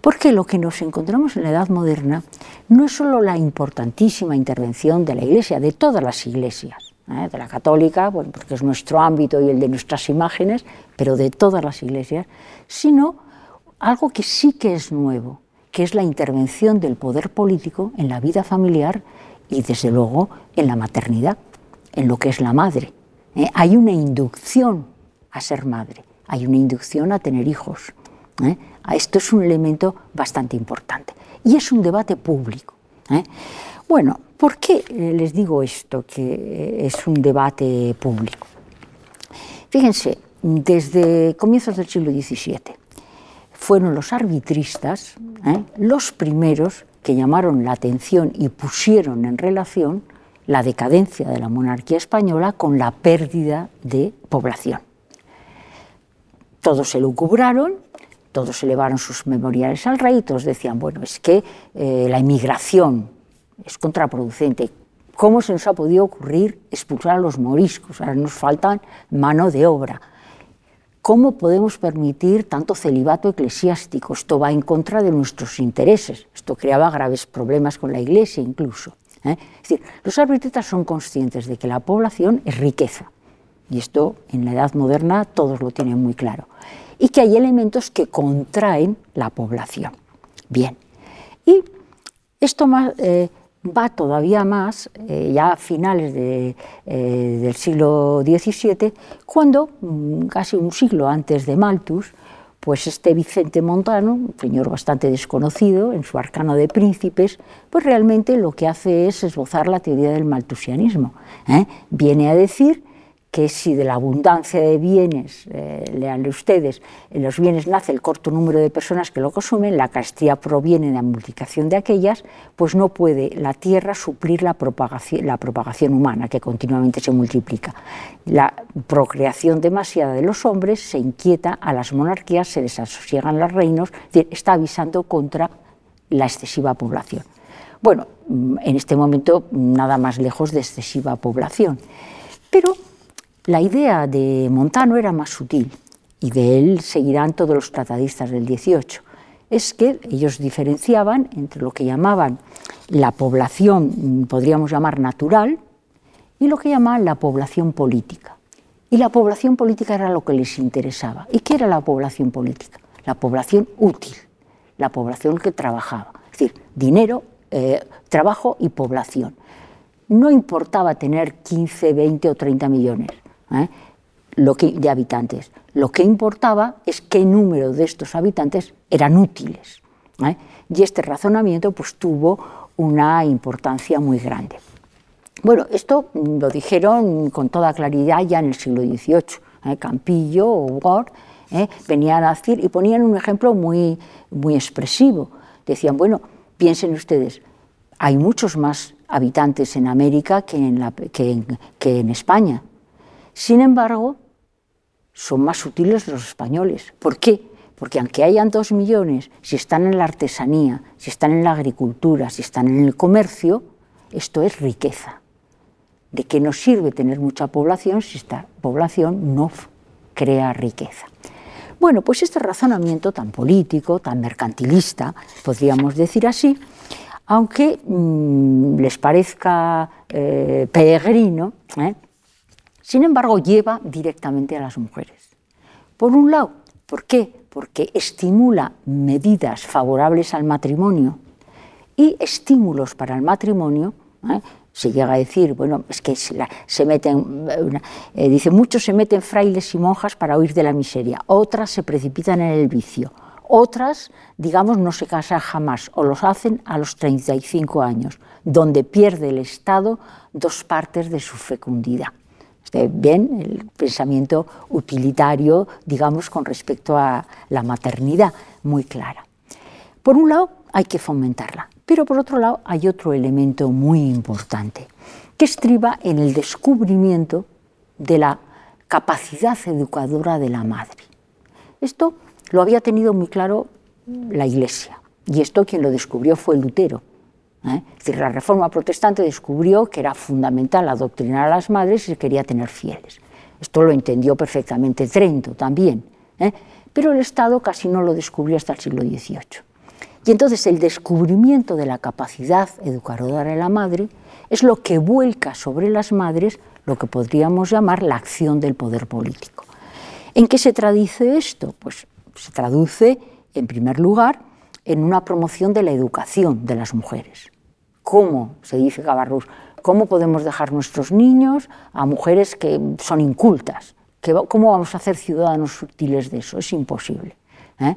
Porque lo que nos encontramos en la Edad Moderna no es solo la importantísima intervención de la Iglesia, de todas las iglesias, ¿eh? de la católica, porque es nuestro ámbito y el de nuestras imágenes, pero de todas las iglesias, sino algo que sí que es nuevo, que es la intervención del poder político en la vida familiar y desde luego en la maternidad, en lo que es la madre. ¿eh? Hay una inducción a ser madre, hay una inducción a tener hijos. ¿Eh? Esto es un elemento bastante importante y es un debate público. ¿eh? Bueno, ¿por qué eh, les digo esto, que es un debate público? Fíjense, desde comienzos del siglo XVII fueron los arbitristas los primeros que llamaron la atención y pusieron en relación la decadencia de la monarquía española con la pérdida de población. Todos se lucubraron todos elevaron sus memoriales al rey todos decían, bueno, es que eh, la inmigración es contraproducente. ¿Cómo se nos ha podido ocurrir expulsar a los moriscos? Ahora nos faltan mano de obra. ¿Cómo podemos permitir tanto celibato eclesiástico? Esto va en contra de nuestros intereses. Esto creaba graves problemas con la Iglesia incluso. ¿eh? Es decir, los arbitritas son conscientes de que la población es riqueza. Y esto en la edad moderna todos lo tienen muy claro y que hay elementos que contraen la población. Bien, y esto más, eh, va todavía más, eh, ya a finales de, eh, del siglo XVII, cuando, mm, casi un siglo antes de Malthus, pues este Vicente Montano, un señor bastante desconocido en su arcano de príncipes, pues realmente lo que hace es esbozar la teoría del maltusianismo. Viene a decir que si de la abundancia de bienes, eh, leanle ustedes, en los bienes nace el corto número de personas que lo consumen, la castidad proviene de la multiplicación de aquellas, pues no puede la tierra suplir la propagación, humana, que continuamente se multiplica. La procreación demasiada de los hombres se inquieta a las monarquías, se desasosiegan los reinos, está avisando contra la excesiva población. Bueno, en este momento nada más lejos de excesiva población. Pero la idea de Montano era más sutil y de él seguirán todos los tratadistas del 18. Es que ellos diferenciaban entre lo que llamaban la población, podríamos llamar natural, y lo que llamaban la población política. Y la población política era lo que les interesaba. ¿Y qué era la población política? La población útil, la población que trabajaba. Es decir, dinero, eh, trabajo y población. No importaba tener 15, 20 o 30 millones ¿eh? lo que, de habitantes. Lo que importaba es qué número de estos habitantes eran útiles. ¿eh? Y este razonamiento pues, tuvo una importancia muy grande. Bueno, esto lo dijeron con toda claridad ya en el siglo XVIII. ¿eh? Campillo o Ward venían a decir y ponían un ejemplo muy, muy expresivo. Decían, bueno, piensen ustedes, hay muchos más habitantes en América que en, que en España. Sin embargo, son más sutiles los españoles. ¿Por qué? Porque aunque hayan dos millones, si están en la artesanía, si están en la agricultura, si están en el comercio, esto es riqueza. ¿De qué nos sirve tener mucha población si esta población no crea riqueza? Bueno, pues este razonamiento tan político, tan mercantilista, podríamos decir así, aunque mm, les parezca eh, peregrino, ¿eh? Sin embargo, lleva directamente a las mujeres. Por un lado, ¿por qué? Porque estimula medidas favorables al matrimonio y estímulos para el matrimonio. ¿eh? Se llega a decir, bueno, es que se, meten, eh, dice, muchos se meten frailes y monjas para huir de la miseria, otras se precipitan en el vicio, otras, digamos, no se casan jamás o los hacen a los 35 años, donde pierde el Estado dos partes de su fecundidad bien el pensamiento utilitario, digamos, con respecto a la maternidad, muy clara. Por un lado, hay que fomentarla, pero por otro lado hay otro elemento muy importante, que estriba en el descubrimiento de la capacidad educadora de la madre. Esto lo había tenido muy claro la Iglesia, y esto quien lo descubrió fue Lutero. ¿Eh? La reforma protestante descubrió que era fundamental adoctrinar a las madres si quería tener fieles. Esto lo entendió perfectamente Trento también, ¿eh? pero el Estado casi no lo descubrió hasta el siglo XVIII. Y entonces el descubrimiento de la capacidad educadora de la madre es lo que vuelca sobre las madres lo que podríamos llamar la acción del poder político. ¿En qué se traduce esto? Pues se traduce, en primer lugar, en una promoción de la educación de las mujeres. ¿Cómo, se dice Cabarrús, cómo podemos dejar nuestros niños a mujeres que son incultas? ¿Cómo vamos a hacer ciudadanos sutiles de eso? Es imposible. ¿eh?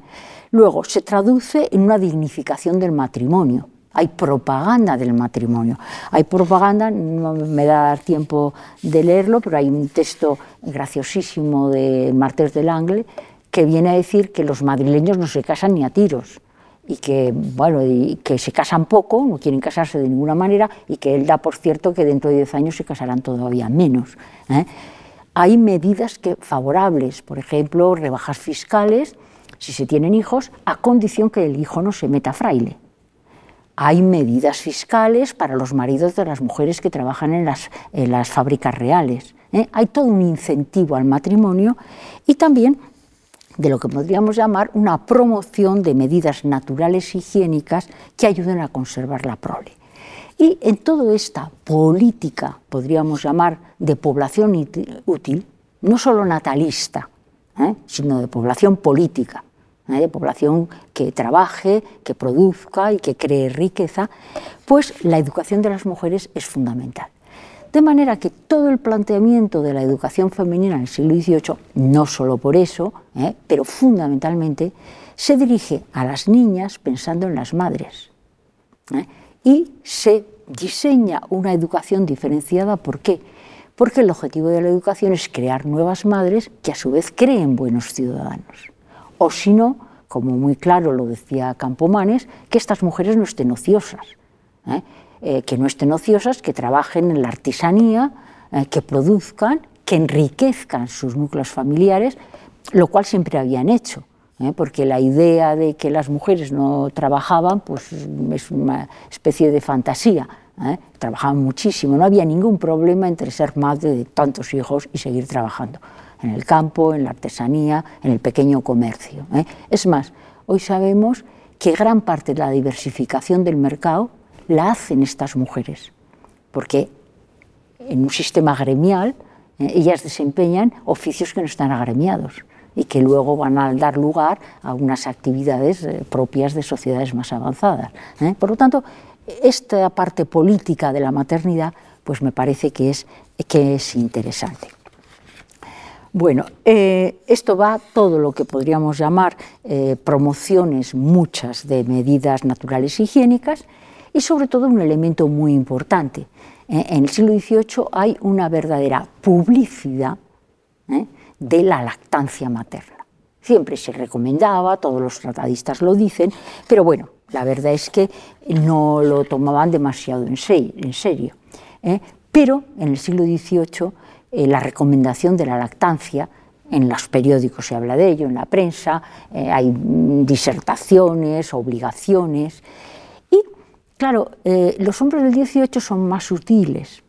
Luego, se traduce en una dignificación del matrimonio. Hay propaganda del matrimonio. Hay propaganda, no me da tiempo de leerlo, pero hay un texto graciosísimo de Martés del Angle que viene a decir que los madrileños no se casan ni a tiros y que, bueno, y que se casan poco, no quieren casarse de ninguna manera, y que él da por cierto que dentro de 10 años se casarán todavía menos. ¿eh? Hay medidas que, favorables, por ejemplo, rebajas fiscales, si se tienen hijos, a condición que el hijo no se meta fraile. Hay medidas fiscales para los maridos de las mujeres que trabajan en las, en las fábricas reales. ¿eh? Hay todo un incentivo al matrimonio y también de lo que podríamos llamar una promoción de medidas naturales higiénicas que ayuden a conservar la prole. Y en toda esta política, podríamos llamar, de población útil, no solo natalista, ¿eh? sino de población política, ¿eh? de población que trabaje, que produzca y que cree riqueza, pues la educación de las mujeres es fundamental. De manera que todo el planteamiento de la educación femenina en el siglo XVIII, no solo por eso, ¿eh? pero fundamentalmente, se dirige a las niñas pensando en las madres. ¿eh? Y se diseña una educación diferenciada. ¿Por qué? Porque el objetivo de la educación es crear nuevas madres que a su vez creen buenos ciudadanos. O si no, como muy claro lo decía Campomanes, que estas mujeres no estén ociosas. ¿eh? Eh, que no estén ociosas, que trabajen en la artesanía, eh, que produzcan, que enriquezcan sus núcleos familiares, lo cual siempre habían hecho. ¿eh? porque la idea de que las mujeres no trabajaban pues es una especie de fantasía. Trabajaban muchísimo, no había ningún problema entre ser madre de tantos hijos y seguir trabajando en el campo, en la artesanía, en el pequeño comercio. Es más, hoy sabemos que gran parte de la diversificación del mercado la hacen estas mujeres, porque en un sistema gremial eh, ellas desempeñan oficios que no están agremiados y que luego van a dar lugar a unas actividades eh, propias de sociedades más avanzadas. ¿eh? Por lo tanto, esta parte política de la maternidad, pues me parece que es, que es interesante. Bueno, esto va todo lo que podríamos llamar promociones, muchas de medidas naturales higiénicas, y sobre todo un elemento muy importante. ¿eh? En el siglo XVIII hay una verdadera publicidad ¿eh? de la lactancia materna. Siempre se recomendaba, todos los tratadistas lo dicen, pero bueno, la verdad es que no lo tomaban demasiado en serio. ¿eh? Pero en el siglo XVIII la recomendación de la lactancia en los periódicos se habla de ello, en la prensa, hay disertaciones, obligaciones, Claro, eh, los hombres del 18 son más sutiles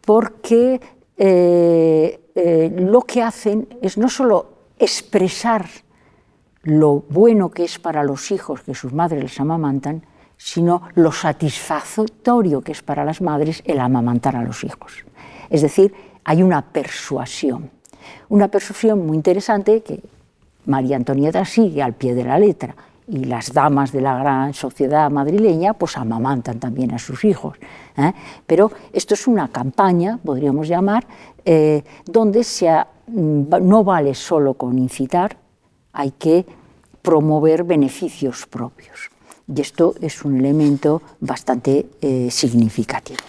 porque eh, eh, lo que hacen es no solo expresar lo bueno que es para los hijos que sus madres les amamantan, sino lo satisfactorio que es para las madres el amamantar a los hijos. Es decir, hay una persuasión, una persuasión muy interesante que María Antonieta sigue al pie de la letra y las damas de la gran sociedad madrileña pues amamantan también a sus hijos. ¿eh? Pero esto es una campaña, podríamos llamar, eh, donde mm, no vale solo con incitar, hay que promover beneficios propios. Y esto es un elemento bastante eh, significativo.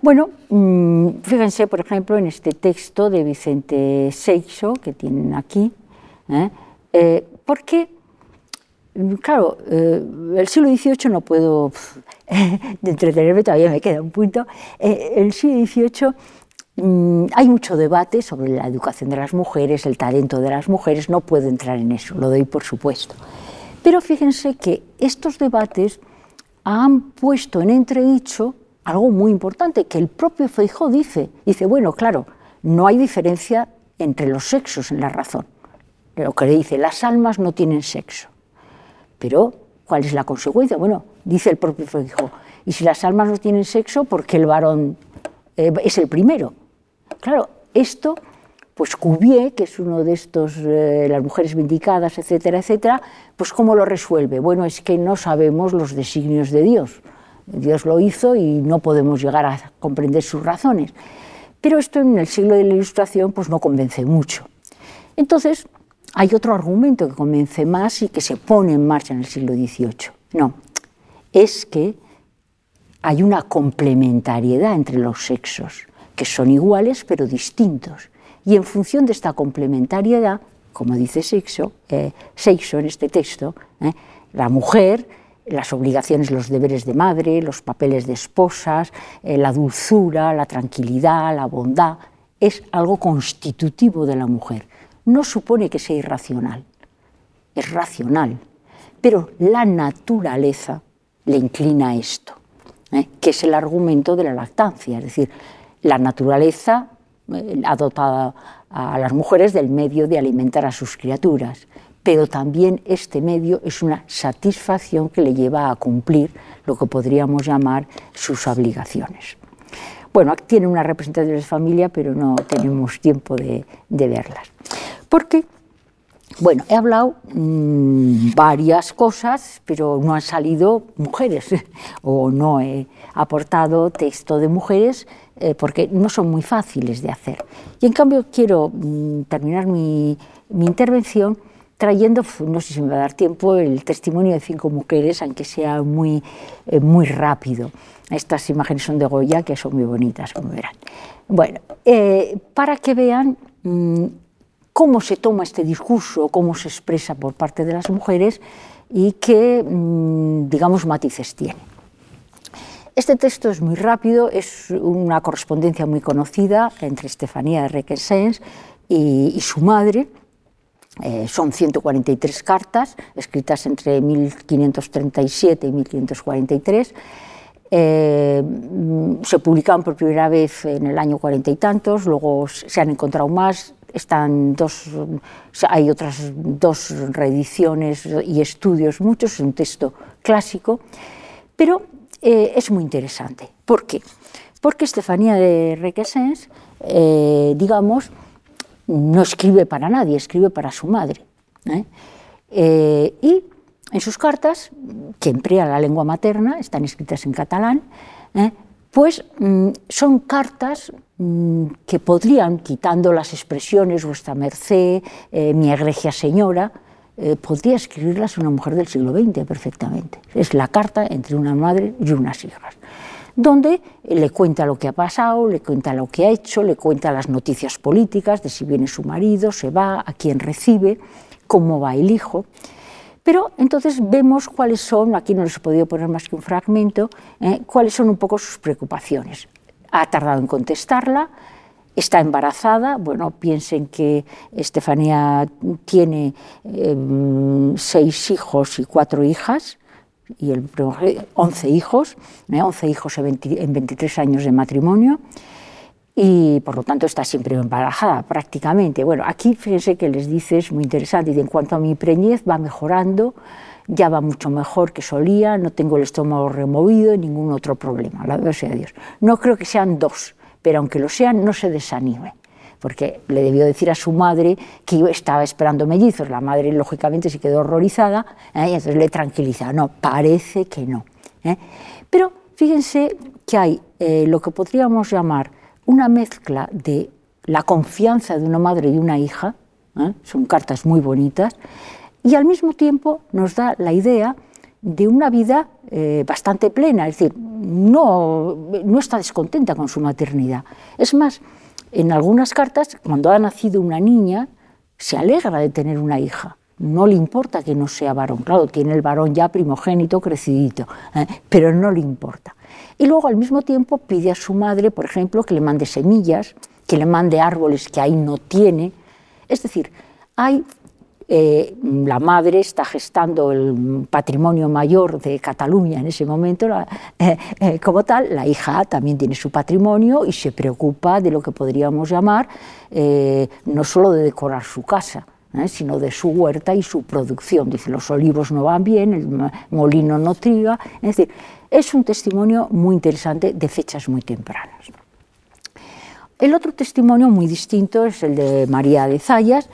Bueno, mm, fíjense, por ejemplo, en este texto de Vicente Seixo, que tienen aquí, ¿por qué Claro, eh, el siglo XVIII no puedo entretenerme, todavía me queda un punto. Eh, el siglo XVIII mm, hay mucho debate sobre la educación de las mujeres, el talento de las mujeres, no puedo entrar en eso, lo doy por supuesto. Pero fíjense que estos debates han puesto en entredicho algo muy importante, que el propio Feijó dice. Dice, bueno, claro, no hay diferencia entre los sexos en la razón. Lo que le dice, las almas no tienen sexo. Pero, ¿cuál es la consecuencia? Bueno, dice el propio hijo, y si las almas no tienen sexo, ¿por qué el varón eh, es el primero? Claro, esto, pues Cuvier, que es uno de estos, eh, las mujeres vindicadas, etcétera, etcétera, pues ¿cómo lo resuelve? Bueno, es que no sabemos los designios de Dios. Dios lo hizo y no podemos llegar a comprender sus razones. Pero esto en el siglo de la Ilustración pues no convence mucho. Entonces, hay otro argumento que convence más y que se pone en marcha en el siglo XVIII. No, es que hay una complementariedad entre los sexos, que son iguales pero distintos. Y en función de esta complementariedad, como dice Seixo, eh, en este texto, eh, la mujer, las obligaciones, los deberes de madre, los papeles de esposas, eh, la dulzura, la tranquilidad, la bondad, es algo constitutivo de la mujer no supone que sea irracional, es racional, pero la naturaleza le inclina a esto, ¿eh? que es el argumento de la lactancia, es decir, la naturaleza eh, ha dotado a las mujeres del medio de alimentar a sus criaturas, pero también este medio es una satisfacción que le lleva a cumplir lo que podríamos llamar sus obligaciones. Bueno, tiene una representación de familia, pero no tenemos tiempo de, verlas. Porque Bueno, he hablado mmm, varias cosas, pero no han salido mujeres, o no he aportado texto de mujeres eh, porque no son muy fáciles de hacer. Y en cambio quiero mmm, terminar mi, mi, intervención trayendo, no sé si me va a dar tiempo, el testimonio de cinco mujeres, aunque sea muy, eh, muy rápido. Estas imágenes son de Goya, que son muy bonitas, como verán. Bueno, eh, para que vean mmm, cómo se toma este discurso, cómo se expresa por parte de las mujeres y qué, mmm, digamos, matices tiene. Este texto es muy rápido, es una correspondencia muy conocida entre Estefanía de Requesens y, y su madre. Eh, son 143 cartas escritas entre 1537 y 1543. Eh, se publicaron por primera vez en el año cuarenta y tantos, luego se han encontrado más, están dos, hay otras dos reediciones y estudios, muchos, es un texto clásico, pero eh, es muy interesante. ¿Por qué? Porque Estefanía de Requesens, digamos, no escribe para nadie, escribe para su madre. ¿eh? Eh, y en sus cartas, que emplea la lengua materna, están escritas en catalán, ¿eh? pues mm, son cartas mm, que podrían, quitando las expresiones vuestra merced, mi egregia señora, podría escribirlas una mujer del siglo XX perfectamente. Es la carta entre una madre y unas hijas, donde le cuenta lo que ha pasado, le cuenta lo que ha hecho, le cuenta las noticias políticas de si viene su marido, se va, a quién recibe, cómo va el hijo. Pero entonces vemos cuáles son, aquí no les he podido poner más que un fragmento, eh, cuáles son un poco sus preocupaciones. Ha tardado en contestarla, está embarazada, bueno, piensen que Estefanía tiene eh, seis hijos y cuatro hijas, y el, 11 hijos, eh, 11 hijos en, 20, en 23 años de matrimonio, y por lo tanto está siempre embarazada prácticamente. Bueno, aquí fíjense que les dice, es muy interesante, y en cuanto a mi preñez va mejorando, ya va mucho mejor que solía, no tengo el estómago removido, ningún otro problema, la verdad sea Dios. No creo que sean dos, pero aunque lo sean, no se desanime, porque le debió decir a su madre que estaba esperando mellizos, la madre lógicamente se quedó horrorizada, ¿eh? y entonces le tranquiliza, no, parece que no. ¿eh? Pero fíjense que hay eh, lo que podríamos llamar una mezcla de la confianza de una madre y una hija, ¿eh? son cartas muy bonitas, y al mismo tiempo nos da la idea de una vida eh, bastante plena, es decir, no, no está descontenta con su maternidad. Es más, en algunas cartas, cuando ha nacido una niña, se alegra de tener una hija. No le importa que no sea varón. Claro, tiene el varón ya primogénito, crecidito, ¿eh? pero no le importa. Y luego al mismo tiempo pide a su madre, por ejemplo, que le mande semillas, que le mande árboles que ahí no tiene. Es decir, hay, eh, la madre está gestando el patrimonio mayor de Cataluña en ese momento, la, eh, eh, como tal, la hija también tiene su patrimonio y se preocupa de lo que podríamos llamar no solo de decorar su casa, sino de su huerta y su producción. Dice, los olivos no van bien, el molino no triga. Es decir, es un testimonio muy interesante de fechas muy tempranas. El otro testimonio muy distinto es el de María de Zayas.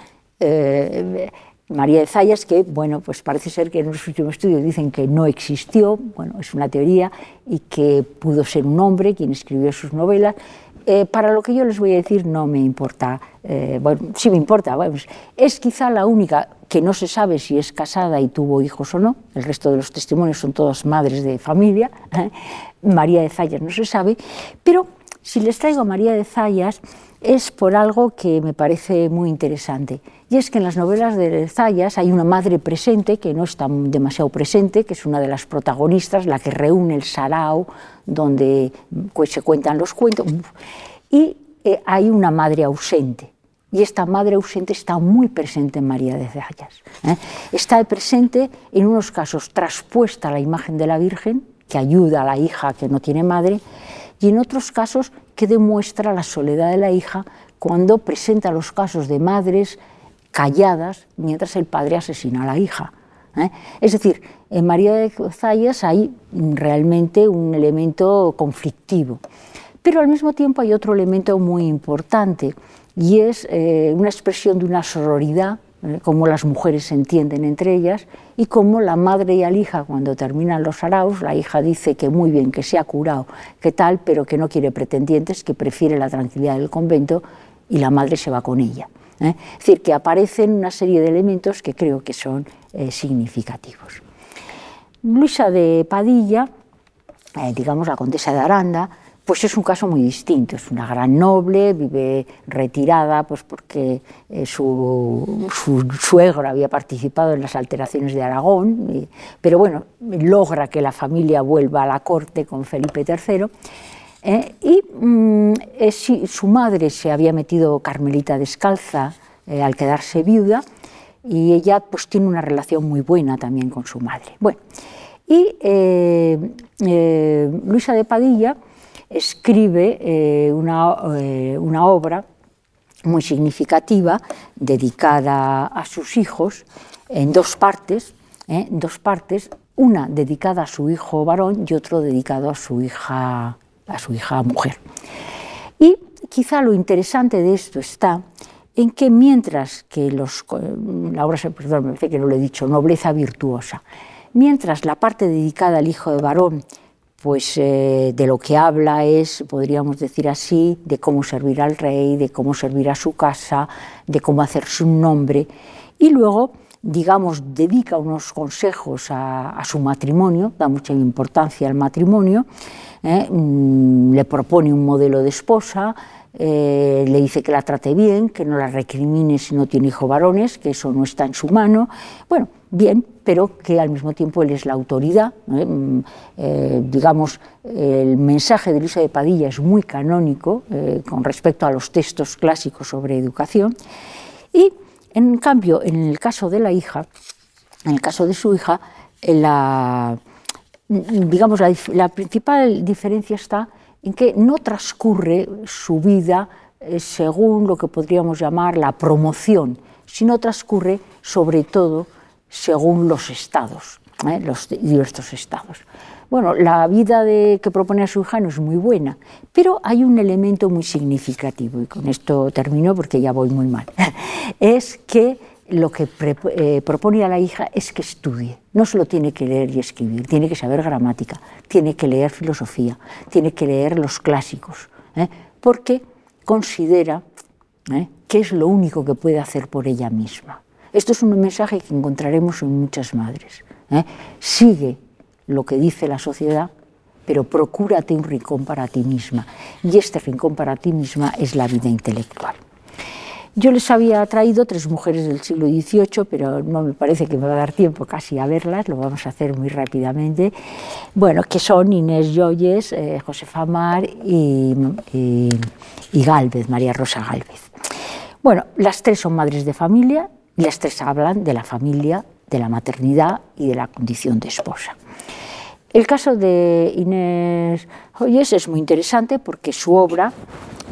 María de Zayas, que bueno, pues parece ser que en los últimos estudios dicen que no existió, bueno, es una teoría, y que pudo ser un hombre quien escribió sus novelas, eh, para lo que yo les voy a decir no me importa, eh, bueno, sí me importa, pues es quizá la única que no se sabe si es casada y tuvo hijos o no, el resto de los testimonios son todas madres de familia. María de Zayas no se sabe, pero si les traigo a María de Zayas es por algo que me parece muy interesante. Y es que en las novelas de Zayas hay una madre presente, que no está demasiado presente, que es una de las protagonistas, la que reúne el sarao, donde pues, se cuentan los cuentos, y eh, hay una madre ausente. Y esta madre ausente está muy presente en María de Zayas. ¿eh? Está presente en unos casos traspuesta a la imagen de la Virgen, que ayuda a la hija que no tiene madre, y en otros casos que demuestra la soledad de la hija cuando presenta los casos de madres calladas mientras el padre asesina a la hija. ¿eh? Es decir, en María de Zayas hay realmente un elemento conflictivo, pero al mismo tiempo hay otro elemento muy importante y es eh, una expresión de una sororidad cómo las mujeres se entienden entre ellas y cómo la madre y la hija, cuando terminan los araos, la hija dice que muy bien, que se ha curado, que tal, pero que no quiere pretendientes, que prefiere la tranquilidad del convento y la madre se va con ella. ¿eh? Es decir, que aparecen una serie de elementos que creo que son eh, significativos. Luisa de Padilla, digamos la condesa de Aranda, pues es un caso muy distinto. Es una gran noble, vive retirada, pues porque eh, su, suegro había participado en las alteraciones de Aragón, pero bueno, logra que la familia vuelva a la corte con Felipe III. Eh, y mm, su madre se había metido carmelita descalza eh, al quedarse viuda y ella pues tiene una relación muy buena también con su madre. Bueno, y Luisa de Padilla escribe eh, una, eh, una, obra muy significativa dedicada a sus hijos en dos partes, ¿eh? dos partes, una dedicada a su hijo varón y otro dedicado a su hija, a su hija mujer. Y quizá lo interesante de esto está en que mientras que los, la obra, perdón, me parece que no lo he dicho, nobleza virtuosa, mientras la parte dedicada al hijo de varón pues eh, de lo que habla es, podríamos decir así, de cómo servir al rey, de cómo servir a su casa, de cómo hacerse un nombre, y luego, digamos, dedica unos consejos a, su matrimonio, da mucha importancia al matrimonio, ¿eh? mm, le propone un modelo de esposa, eh, le dice que la trate bien, que no la recrimine si no tiene hijos varones, que eso no está en su mano. Bueno, bien, pero que al mismo tiempo él es la autoridad. Mm, eh, digamos, el mensaje de Luisa de Padilla es muy canónico eh, con respecto a los textos clásicos sobre educación. Y, en cambio, en el caso de la hija, en el caso de su hija, la, digamos, la principal diferencia está en que no transcurre su vida eh, según lo que podríamos llamar la promoción, sino transcurre sobre todo según los estados, ¿eh? los diversos estados. Bueno, la vida de, que propone a su hija no es muy buena, pero hay un elemento muy significativo, y con esto termino porque ya voy muy mal, es que lo que eh, propone a la hija es que estudie. No solo tiene que leer y escribir, tiene que saber gramática, tiene que leer filosofía, tiene que leer los clásicos, ¿eh? porque considera ¿eh? que es lo único que puede hacer por ella misma. Esto es un mensaje que encontraremos en muchas madres. Sigue lo que dice la sociedad, pero procúrate un rincón para ti misma. Y este rincón para ti misma es la vida intelectual. Yo les había traído tres mujeres del siglo XVIII, pero no me parece que me va a dar tiempo casi a verlas, lo vamos a hacer muy rápidamente. Bueno, que son Inés Joyes, eh, Josefa Mar y, y, Gálvez, María Rosa Gálvez. Bueno, las tres son madres de familia y las tres hablan de la familia, de la maternidad y de la condición de esposa. El caso de Inés Joyes es muy interesante porque su obra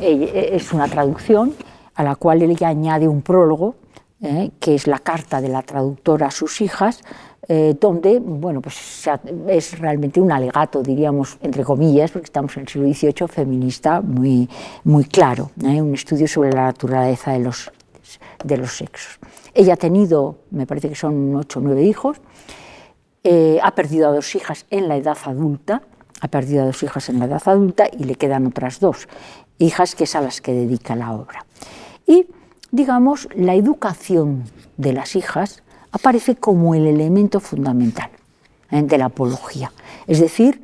eh, es una traducción a la cual ella añade un prólogo, eh, que es la carta de la traductora a sus hijas, eh, donde bueno, pues es realmente un alegato, diríamos, entre comillas, porque estamos en el siglo XVIII, feminista muy, muy claro, eh, un estudio sobre la naturaleza de los, de los sexos. Ella ha tenido, me parece que son ocho o nueve hijos, ha perdido a dos hijas en la edad adulta, ha perdido a dos hijas en la edad adulta y le quedan otras dos hijas que es a las que dedica la obra. Y, digamos, la educación de las hijas aparece como el elemento fundamental ¿eh? de la apología. Es decir,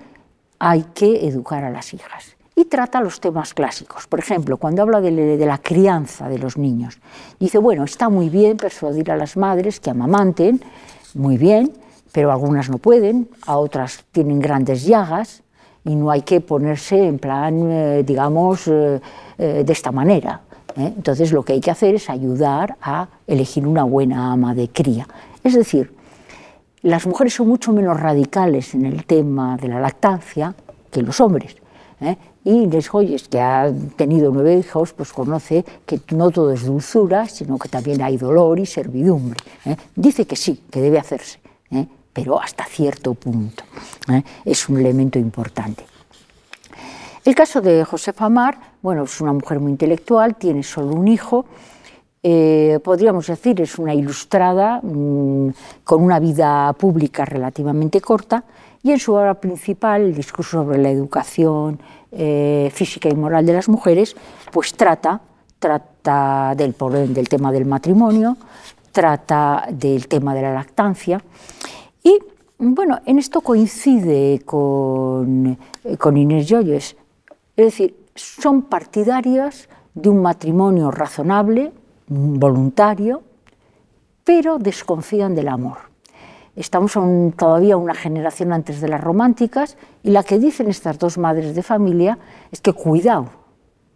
hay que educar a las hijas. Y trata los temas clásicos. Por ejemplo, cuando habla de, la crianza de los niños, dice, bueno, está muy bien persuadir a las madres que amamanten, muy bien, pero algunas no pueden, a otras tienen grandes llagas y no hay que ponerse en plan, eh, digamos, eh, de esta manera. ¿Eh? Entonces lo que hay que hacer es ayudar a elegir una buena ama de cría. Es decir, las mujeres son mucho menos radicales en el tema de la lactancia que los hombres. ¿eh? Y Les Joyes, que ha tenido nueve hijos, pues conoce que no todo es dulzura, sino que también hay dolor y servidumbre. ¿eh? Dice que sí, que debe hacerse, pero hasta cierto punto. Es un elemento importante. El caso de Josefa Mar, bueno, es una mujer muy intelectual, tiene solo un hijo eh, podríamos decir, es una ilustrada mm, con una vida pública relativamente corta y en su obra principal, el discurso sobre la educación eh, física y moral de las mujeres, pues trata, trata del, del tema del matrimonio, trata del tema de la lactancia y bueno, en esto coincide con, con Inés Joyes, es decir, son partidarias de un matrimonio razonable, voluntario, pero desconfían del amor. Estamos todavía una generación antes de las románticas y la que dicen estas dos madres de familia es que cuidado,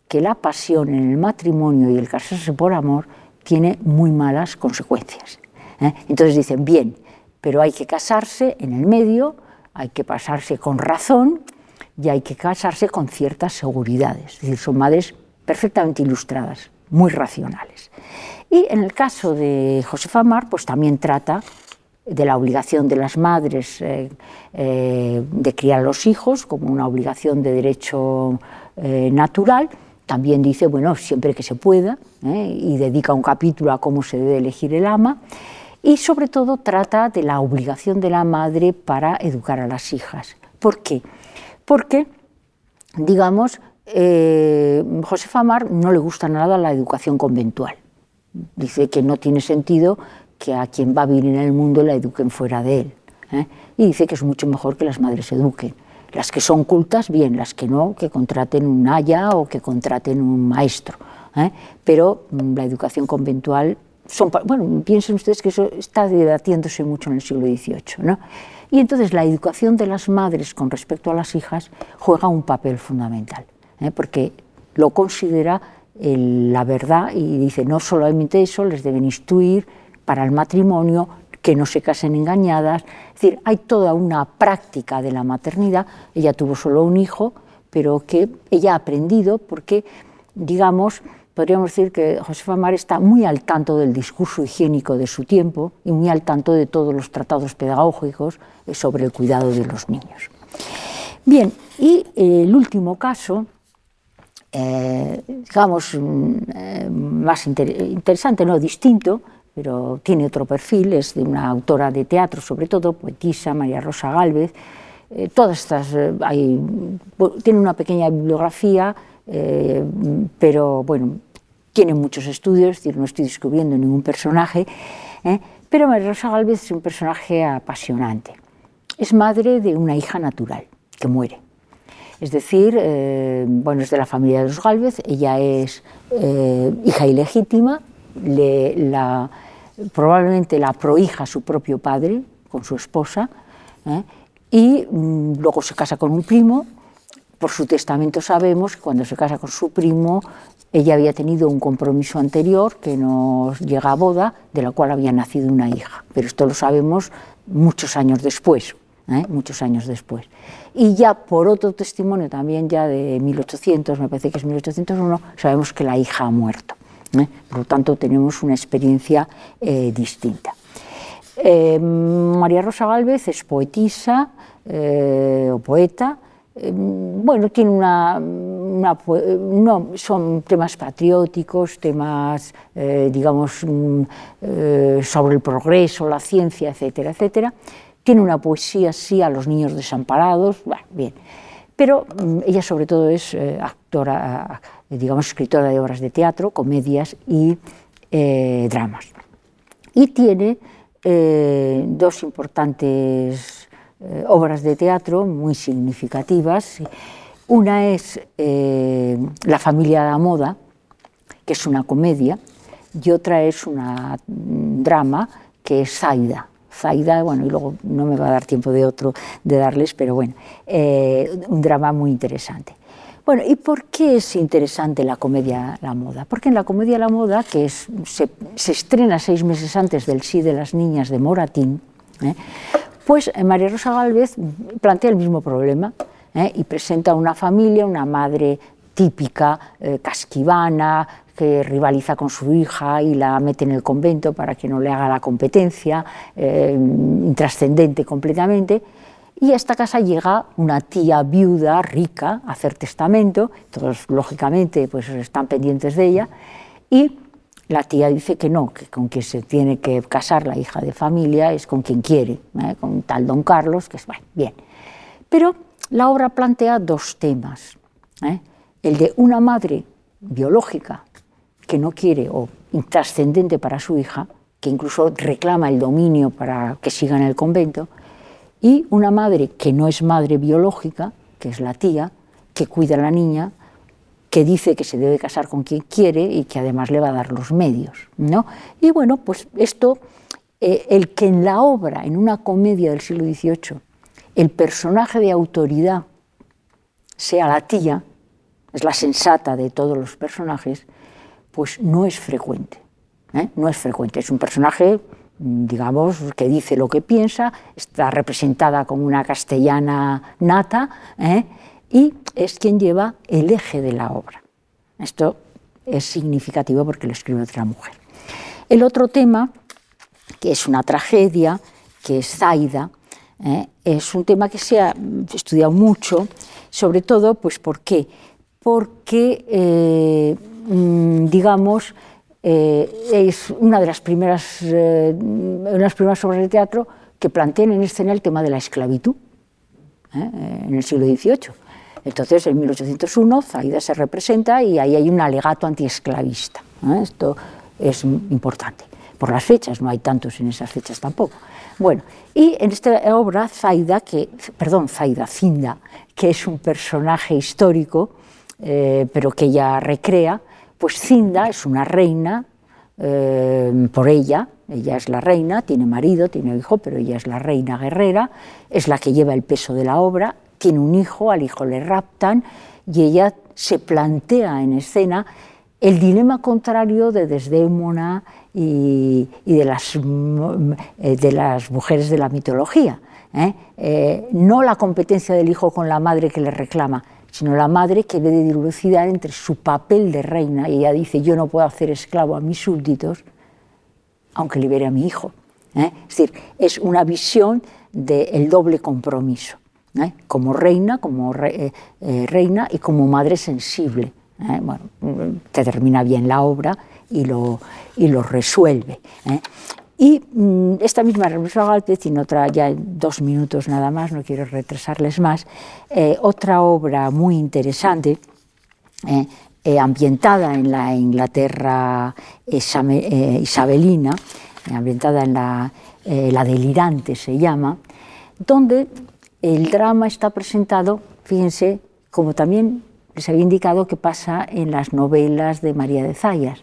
que la pasión en el matrimonio y el casarse por amor tiene muy malas consecuencias. ¿eh? Entonces dicen, bien, pero hay que casarse en el medio, hay que pasarse con razón y hay que casarse con ciertas seguridades. Es decir, son madres perfectamente ilustradas, muy racionales. Y en el caso de Josefa Mar, pues también trata de la obligación de las madres eh, eh, de criar a los hijos como una obligación de derecho eh, natural. También dice, bueno, siempre que se pueda, y dedica un capítulo a cómo se debe elegir el ama. Y sobre todo trata de la obligación de la madre para educar a las hijas. ¿Por qué? Porque, digamos, eh, Josefa Mar no le gusta nada la educación conventual. Dice que no tiene sentido que a quien va a vivir en el mundo la eduquen fuera de él. ¿eh? Y dice que es mucho mejor que las madres eduquen. Las que son cultas, bien, las que no, que contraten un aya o que contraten un maestro. ¿eh? Pero mm, la educación conventual, bueno, piensen ustedes que eso está debatiéndose mucho en el siglo XVIII. ¿no? Y entonces la educación de las madres con respecto a las hijas juega un papel fundamental. ¿eh? porque lo considera la verdad y dice, no solamente eso, les deben instruir para el matrimonio, que no se casen engañadas. Es decir, hay toda una práctica de la maternidad. Ella tuvo solo un hijo, pero que ella ha aprendido porque, digamos, podríamos decir que Josefa Mar está muy al tanto del discurso higiénico de su tiempo y muy al tanto de todos los tratados pedagógicos sobre el cuidado de los niños. Bien, y el último caso eh, digamos, mm, eh, más interesante, no distinto, pero tiene otro perfil, es de una autora de teatro, sobre todo, poetisa, María Rosa Gálvez. Eh, todas estas, hay, tiene una pequeña bibliografía, pero bueno, tiene muchos estudios, es decir, no estoy descubriendo ningún personaje, pero María Rosa Gálvez es un personaje apasionante. Es madre de una hija natural que muere es decir, eh, bueno, es de la familia de los Galvez, ella es eh, hija ilegítima, probablemente la prohija su propio padre con su esposa, ¿eh? y mm, luego se casa con un primo. Por su testamento sabemos que cuando se casa con su primo, ella había tenido un compromiso anterior que nos llega a boda, de la cual había nacido una hija. Pero esto lo sabemos muchos años después, muchos años después y ya por otro testimonio también ya de 1800, me parece que es 1801, sabemos que la hija ha muerto. ¿eh? Por lo tanto, tenemos una experiencia eh, distinta. Eh, María Rosa Gálvez es poetisa o poeta. Bueno, tiene una, no, son temas patrióticos, temas, digamos, mm, sobre el progreso, la ciencia, etcétera, etcétera tiene una poesía así a los niños desamparados, bien. Pero mm, ella sobre todo es eh, actora, digamos, escritora de obras de teatro, comedias y eh, dramas. Y tiene eh, dos importantes obras de teatro muy significativas. Una es La familia de la moda, que es una comedia, y otra es un mm, drama que es Zaida, Zaida, bueno, y luego no me va a dar tiempo de otro de darles, pero bueno, eh, un drama muy interesante. Bueno, ¿y por qué es interesante la comedia La Moda? Porque en la comedia La Moda, que se, estrena seis meses antes del Sí de las Niñas de Moratín, ¿eh? Pues eh, María Rosa Gálvez plantea el mismo problema y presenta una familia, una madre típica, casquivana, que rivaliza con su hija y la mete en el convento para que no le haga la competencia, eh, intrascendente completamente. Y a esta casa llega una tía viuda rica a hacer testamento, todos lógicamente pues están pendientes de ella, y la tía dice que no, que con quien se tiene que casar la hija de familia es con quien quiere, ¿eh? con tal don Carlos, que es bueno, bien. Pero la obra plantea dos temas. ¿eh? El de una madre biológica que no quiere o intrascendente para su hija, que incluso reclama el dominio para que siga en el convento, y una madre que no es madre biológica, que es la tía, que cuida a la niña, que dice que se debe casar con quien quiere y que además le va a dar los medios. ¿no? Y bueno, pues esto, eh, el que en la obra, en una comedia del siglo XVIII, el personaje de autoridad sea la tía, es la sensata de todos los personajes, pues no es frecuente. ¿eh? No es frecuente. Es un personaje, digamos, que dice lo que piensa, está representada como una castellana nata, ¿eh? Y es quien lleva el eje de la obra. Esto es significativo porque lo escribe otra mujer. El otro tema, que es una tragedia, que es Zaida, ¿eh? es un tema que se ha estudiado mucho, sobre todo, pues, ¿por qué? Porque, eh, mm, digamos, eh, es una de las primeras, unas primeras obras de teatro que plantean en escena el tema de la esclavitud en el siglo XVIII entonces, en 1801, Zaida se representa y ahí hay un alegato antiesclavista. Esto es importante. Por las fechas, no hay tantos en esas fechas tampoco. Bueno, y en esta obra, Zaida, que, perdón, Zaida, que es un personaje histórico, eh, pero que ella recrea, pues Cinda es una reina eh, por ella, ella es la reina, tiene marido, tiene hijo, pero ella es la reina guerrera, es la que lleva el peso de la obra, tiene un hijo, al hijo le raptan y ella se plantea en escena el dilema contrario de Desdémona y, de, las, eh, de, las, mujeres de la mitología. ¿eh? Eh, no la competencia del hijo con la madre que le reclama, sino la madre que ve de dilucidar entre su papel de reina y ella dice yo no puedo hacer esclavo a mis súbditos aunque libere a mi hijo. Es decir, es una visión del doble compromiso. ¿Eh? como reina, como eh, eh, reina y como madre sensible. Bueno, te termina bien la obra y lo, y lo resuelve. Y mm, esta misma Revolución Galpez, en otra ya dos minutos nada más, no quiero retrasarles más, otra obra muy interesante, ambientada en la Inglaterra isabelina, ambientada en la, la delirante se llama, donde el drama está presentado, fíjense, como también les había indicado que pasa en las novelas de María de Zayas.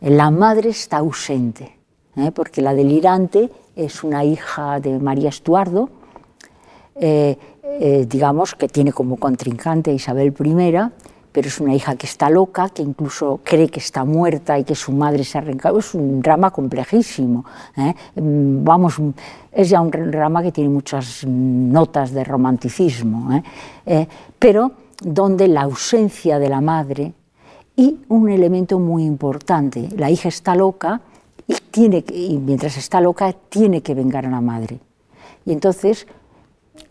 La madre está ausente, ¿eh? porque la delirante es una hija de María Estuardo, eh, eh, digamos que tiene como contrincante a Isabel I, pero es una hija que está loca, que incluso cree que está muerta y que su madre se ha arrancado. Es un drama complejísimo. ¿eh? Mm, vamos, es ya un drama que tiene muchas notas de romanticismo, ¿eh? Eh, pero donde la ausencia de la madre y un elemento muy importante, la hija está loca y, tiene, y mientras está loca tiene que vengar a la madre. Y entonces,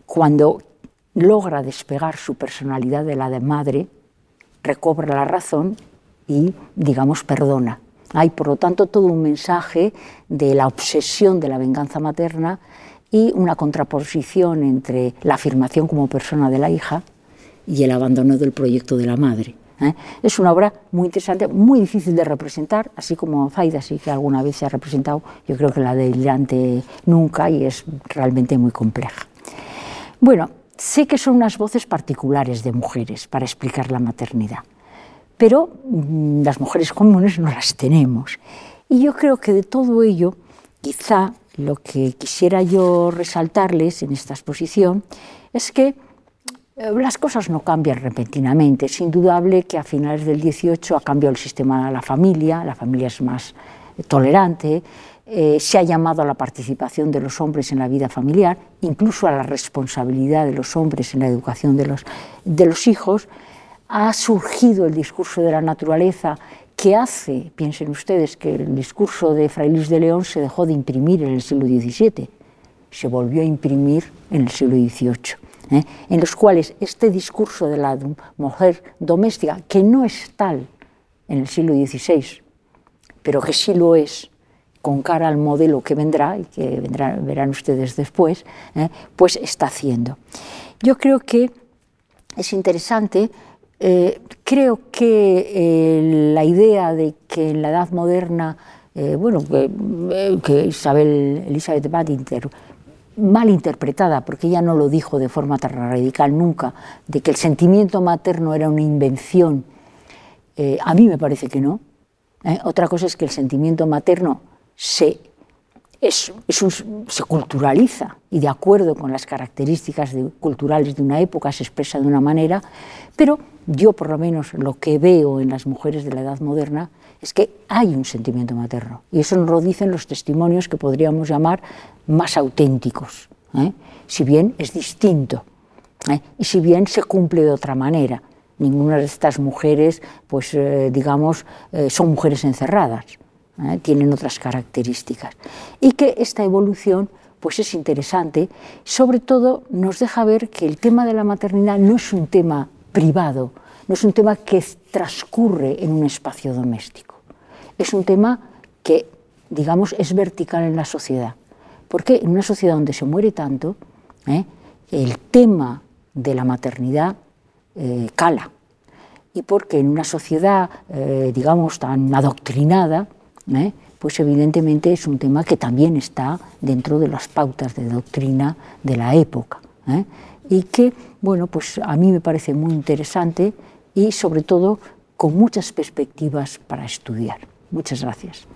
cuando logra despegar su personalidad de la de madre, recobra la razón y, digamos, perdona. Hay, por lo tanto, todo un mensaje de la obsesión de la venganza materna y una contraposición entre la afirmación como persona de la hija y el abandono del proyecto de la madre. ¿eh? Es una obra muy interesante, muy difícil de representar, así como Zaida sí que alguna vez se ha representado, yo creo que la de delante nunca y es realmente muy compleja. Bueno, Sé que son unas voces particulares de mujeres para explicar la maternidad, pero mm, las mujeres comunes no las tenemos. Y yo creo que de todo ello, quizá lo que quisiera yo resaltarles en esta exposición es que eh, las cosas no cambian repentinamente. Es indudable que a finales del 18 ha cambiado el sistema de la familia, la familia es más tolerante, eh, se ha llamado a la participación de los hombres en la vida familiar, incluso a la responsabilidad de los hombres en la educación de los, hijos, ha surgido el discurso de la naturaleza que hace, piensen ustedes, que el discurso de Fray Luis de León se dejó de imprimir en el siglo XVII, se volvió a imprimir en el siglo XVIII, ¿eh? en los cuales este discurso de la mujer doméstica, que no es tal en el siglo XVI, pero que sí lo es con cara al modelo que vendrá y que verán ustedes después, ¿eh? pues está haciendo. Yo creo que es interesante, eh, creo que eh, la idea de que en la edad moderna, bueno, que, Isabel, Elizabeth Badinter mal interpretada, porque ella no lo dijo de forma tan radical nunca, de que el sentimiento materno era una invención, a mí me parece que no. Otra cosa es que el sentimiento materno se, se culturaliza y de acuerdo con las características culturales de una época se expresa de una manera, pero yo por lo menos lo que veo en las mujeres de la edad moderna es que hay un sentimiento materno y eso nos lo dicen los testimonios que podríamos llamar más auténticos, ¿eh? si bien es distinto ¿eh? y si bien se cumple de otra manera. Ninguna de estas mujeres, pues eh, digamos, son mujeres encerradas ¿eh? tienen otras características. Y que esta evolución pues es interesante, sobre todo nos deja ver que el tema de la maternidad no es un tema privado, no es un tema que transcurre en un espacio doméstico, es un tema que, digamos, es vertical en la sociedad. Porque en una sociedad donde se muere tanto, ¿eh? el tema de la maternidad eh, cala. Y porque en una sociedad, digamos, tan adoctrinada, ¿eh? pues evidentemente es un tema que también está dentro de las pautas de doctrina de la época ¿eh? y que, bueno, pues a mí me parece muy interesante y sobre todo con muchas perspectivas para estudiar. Muchas gracias.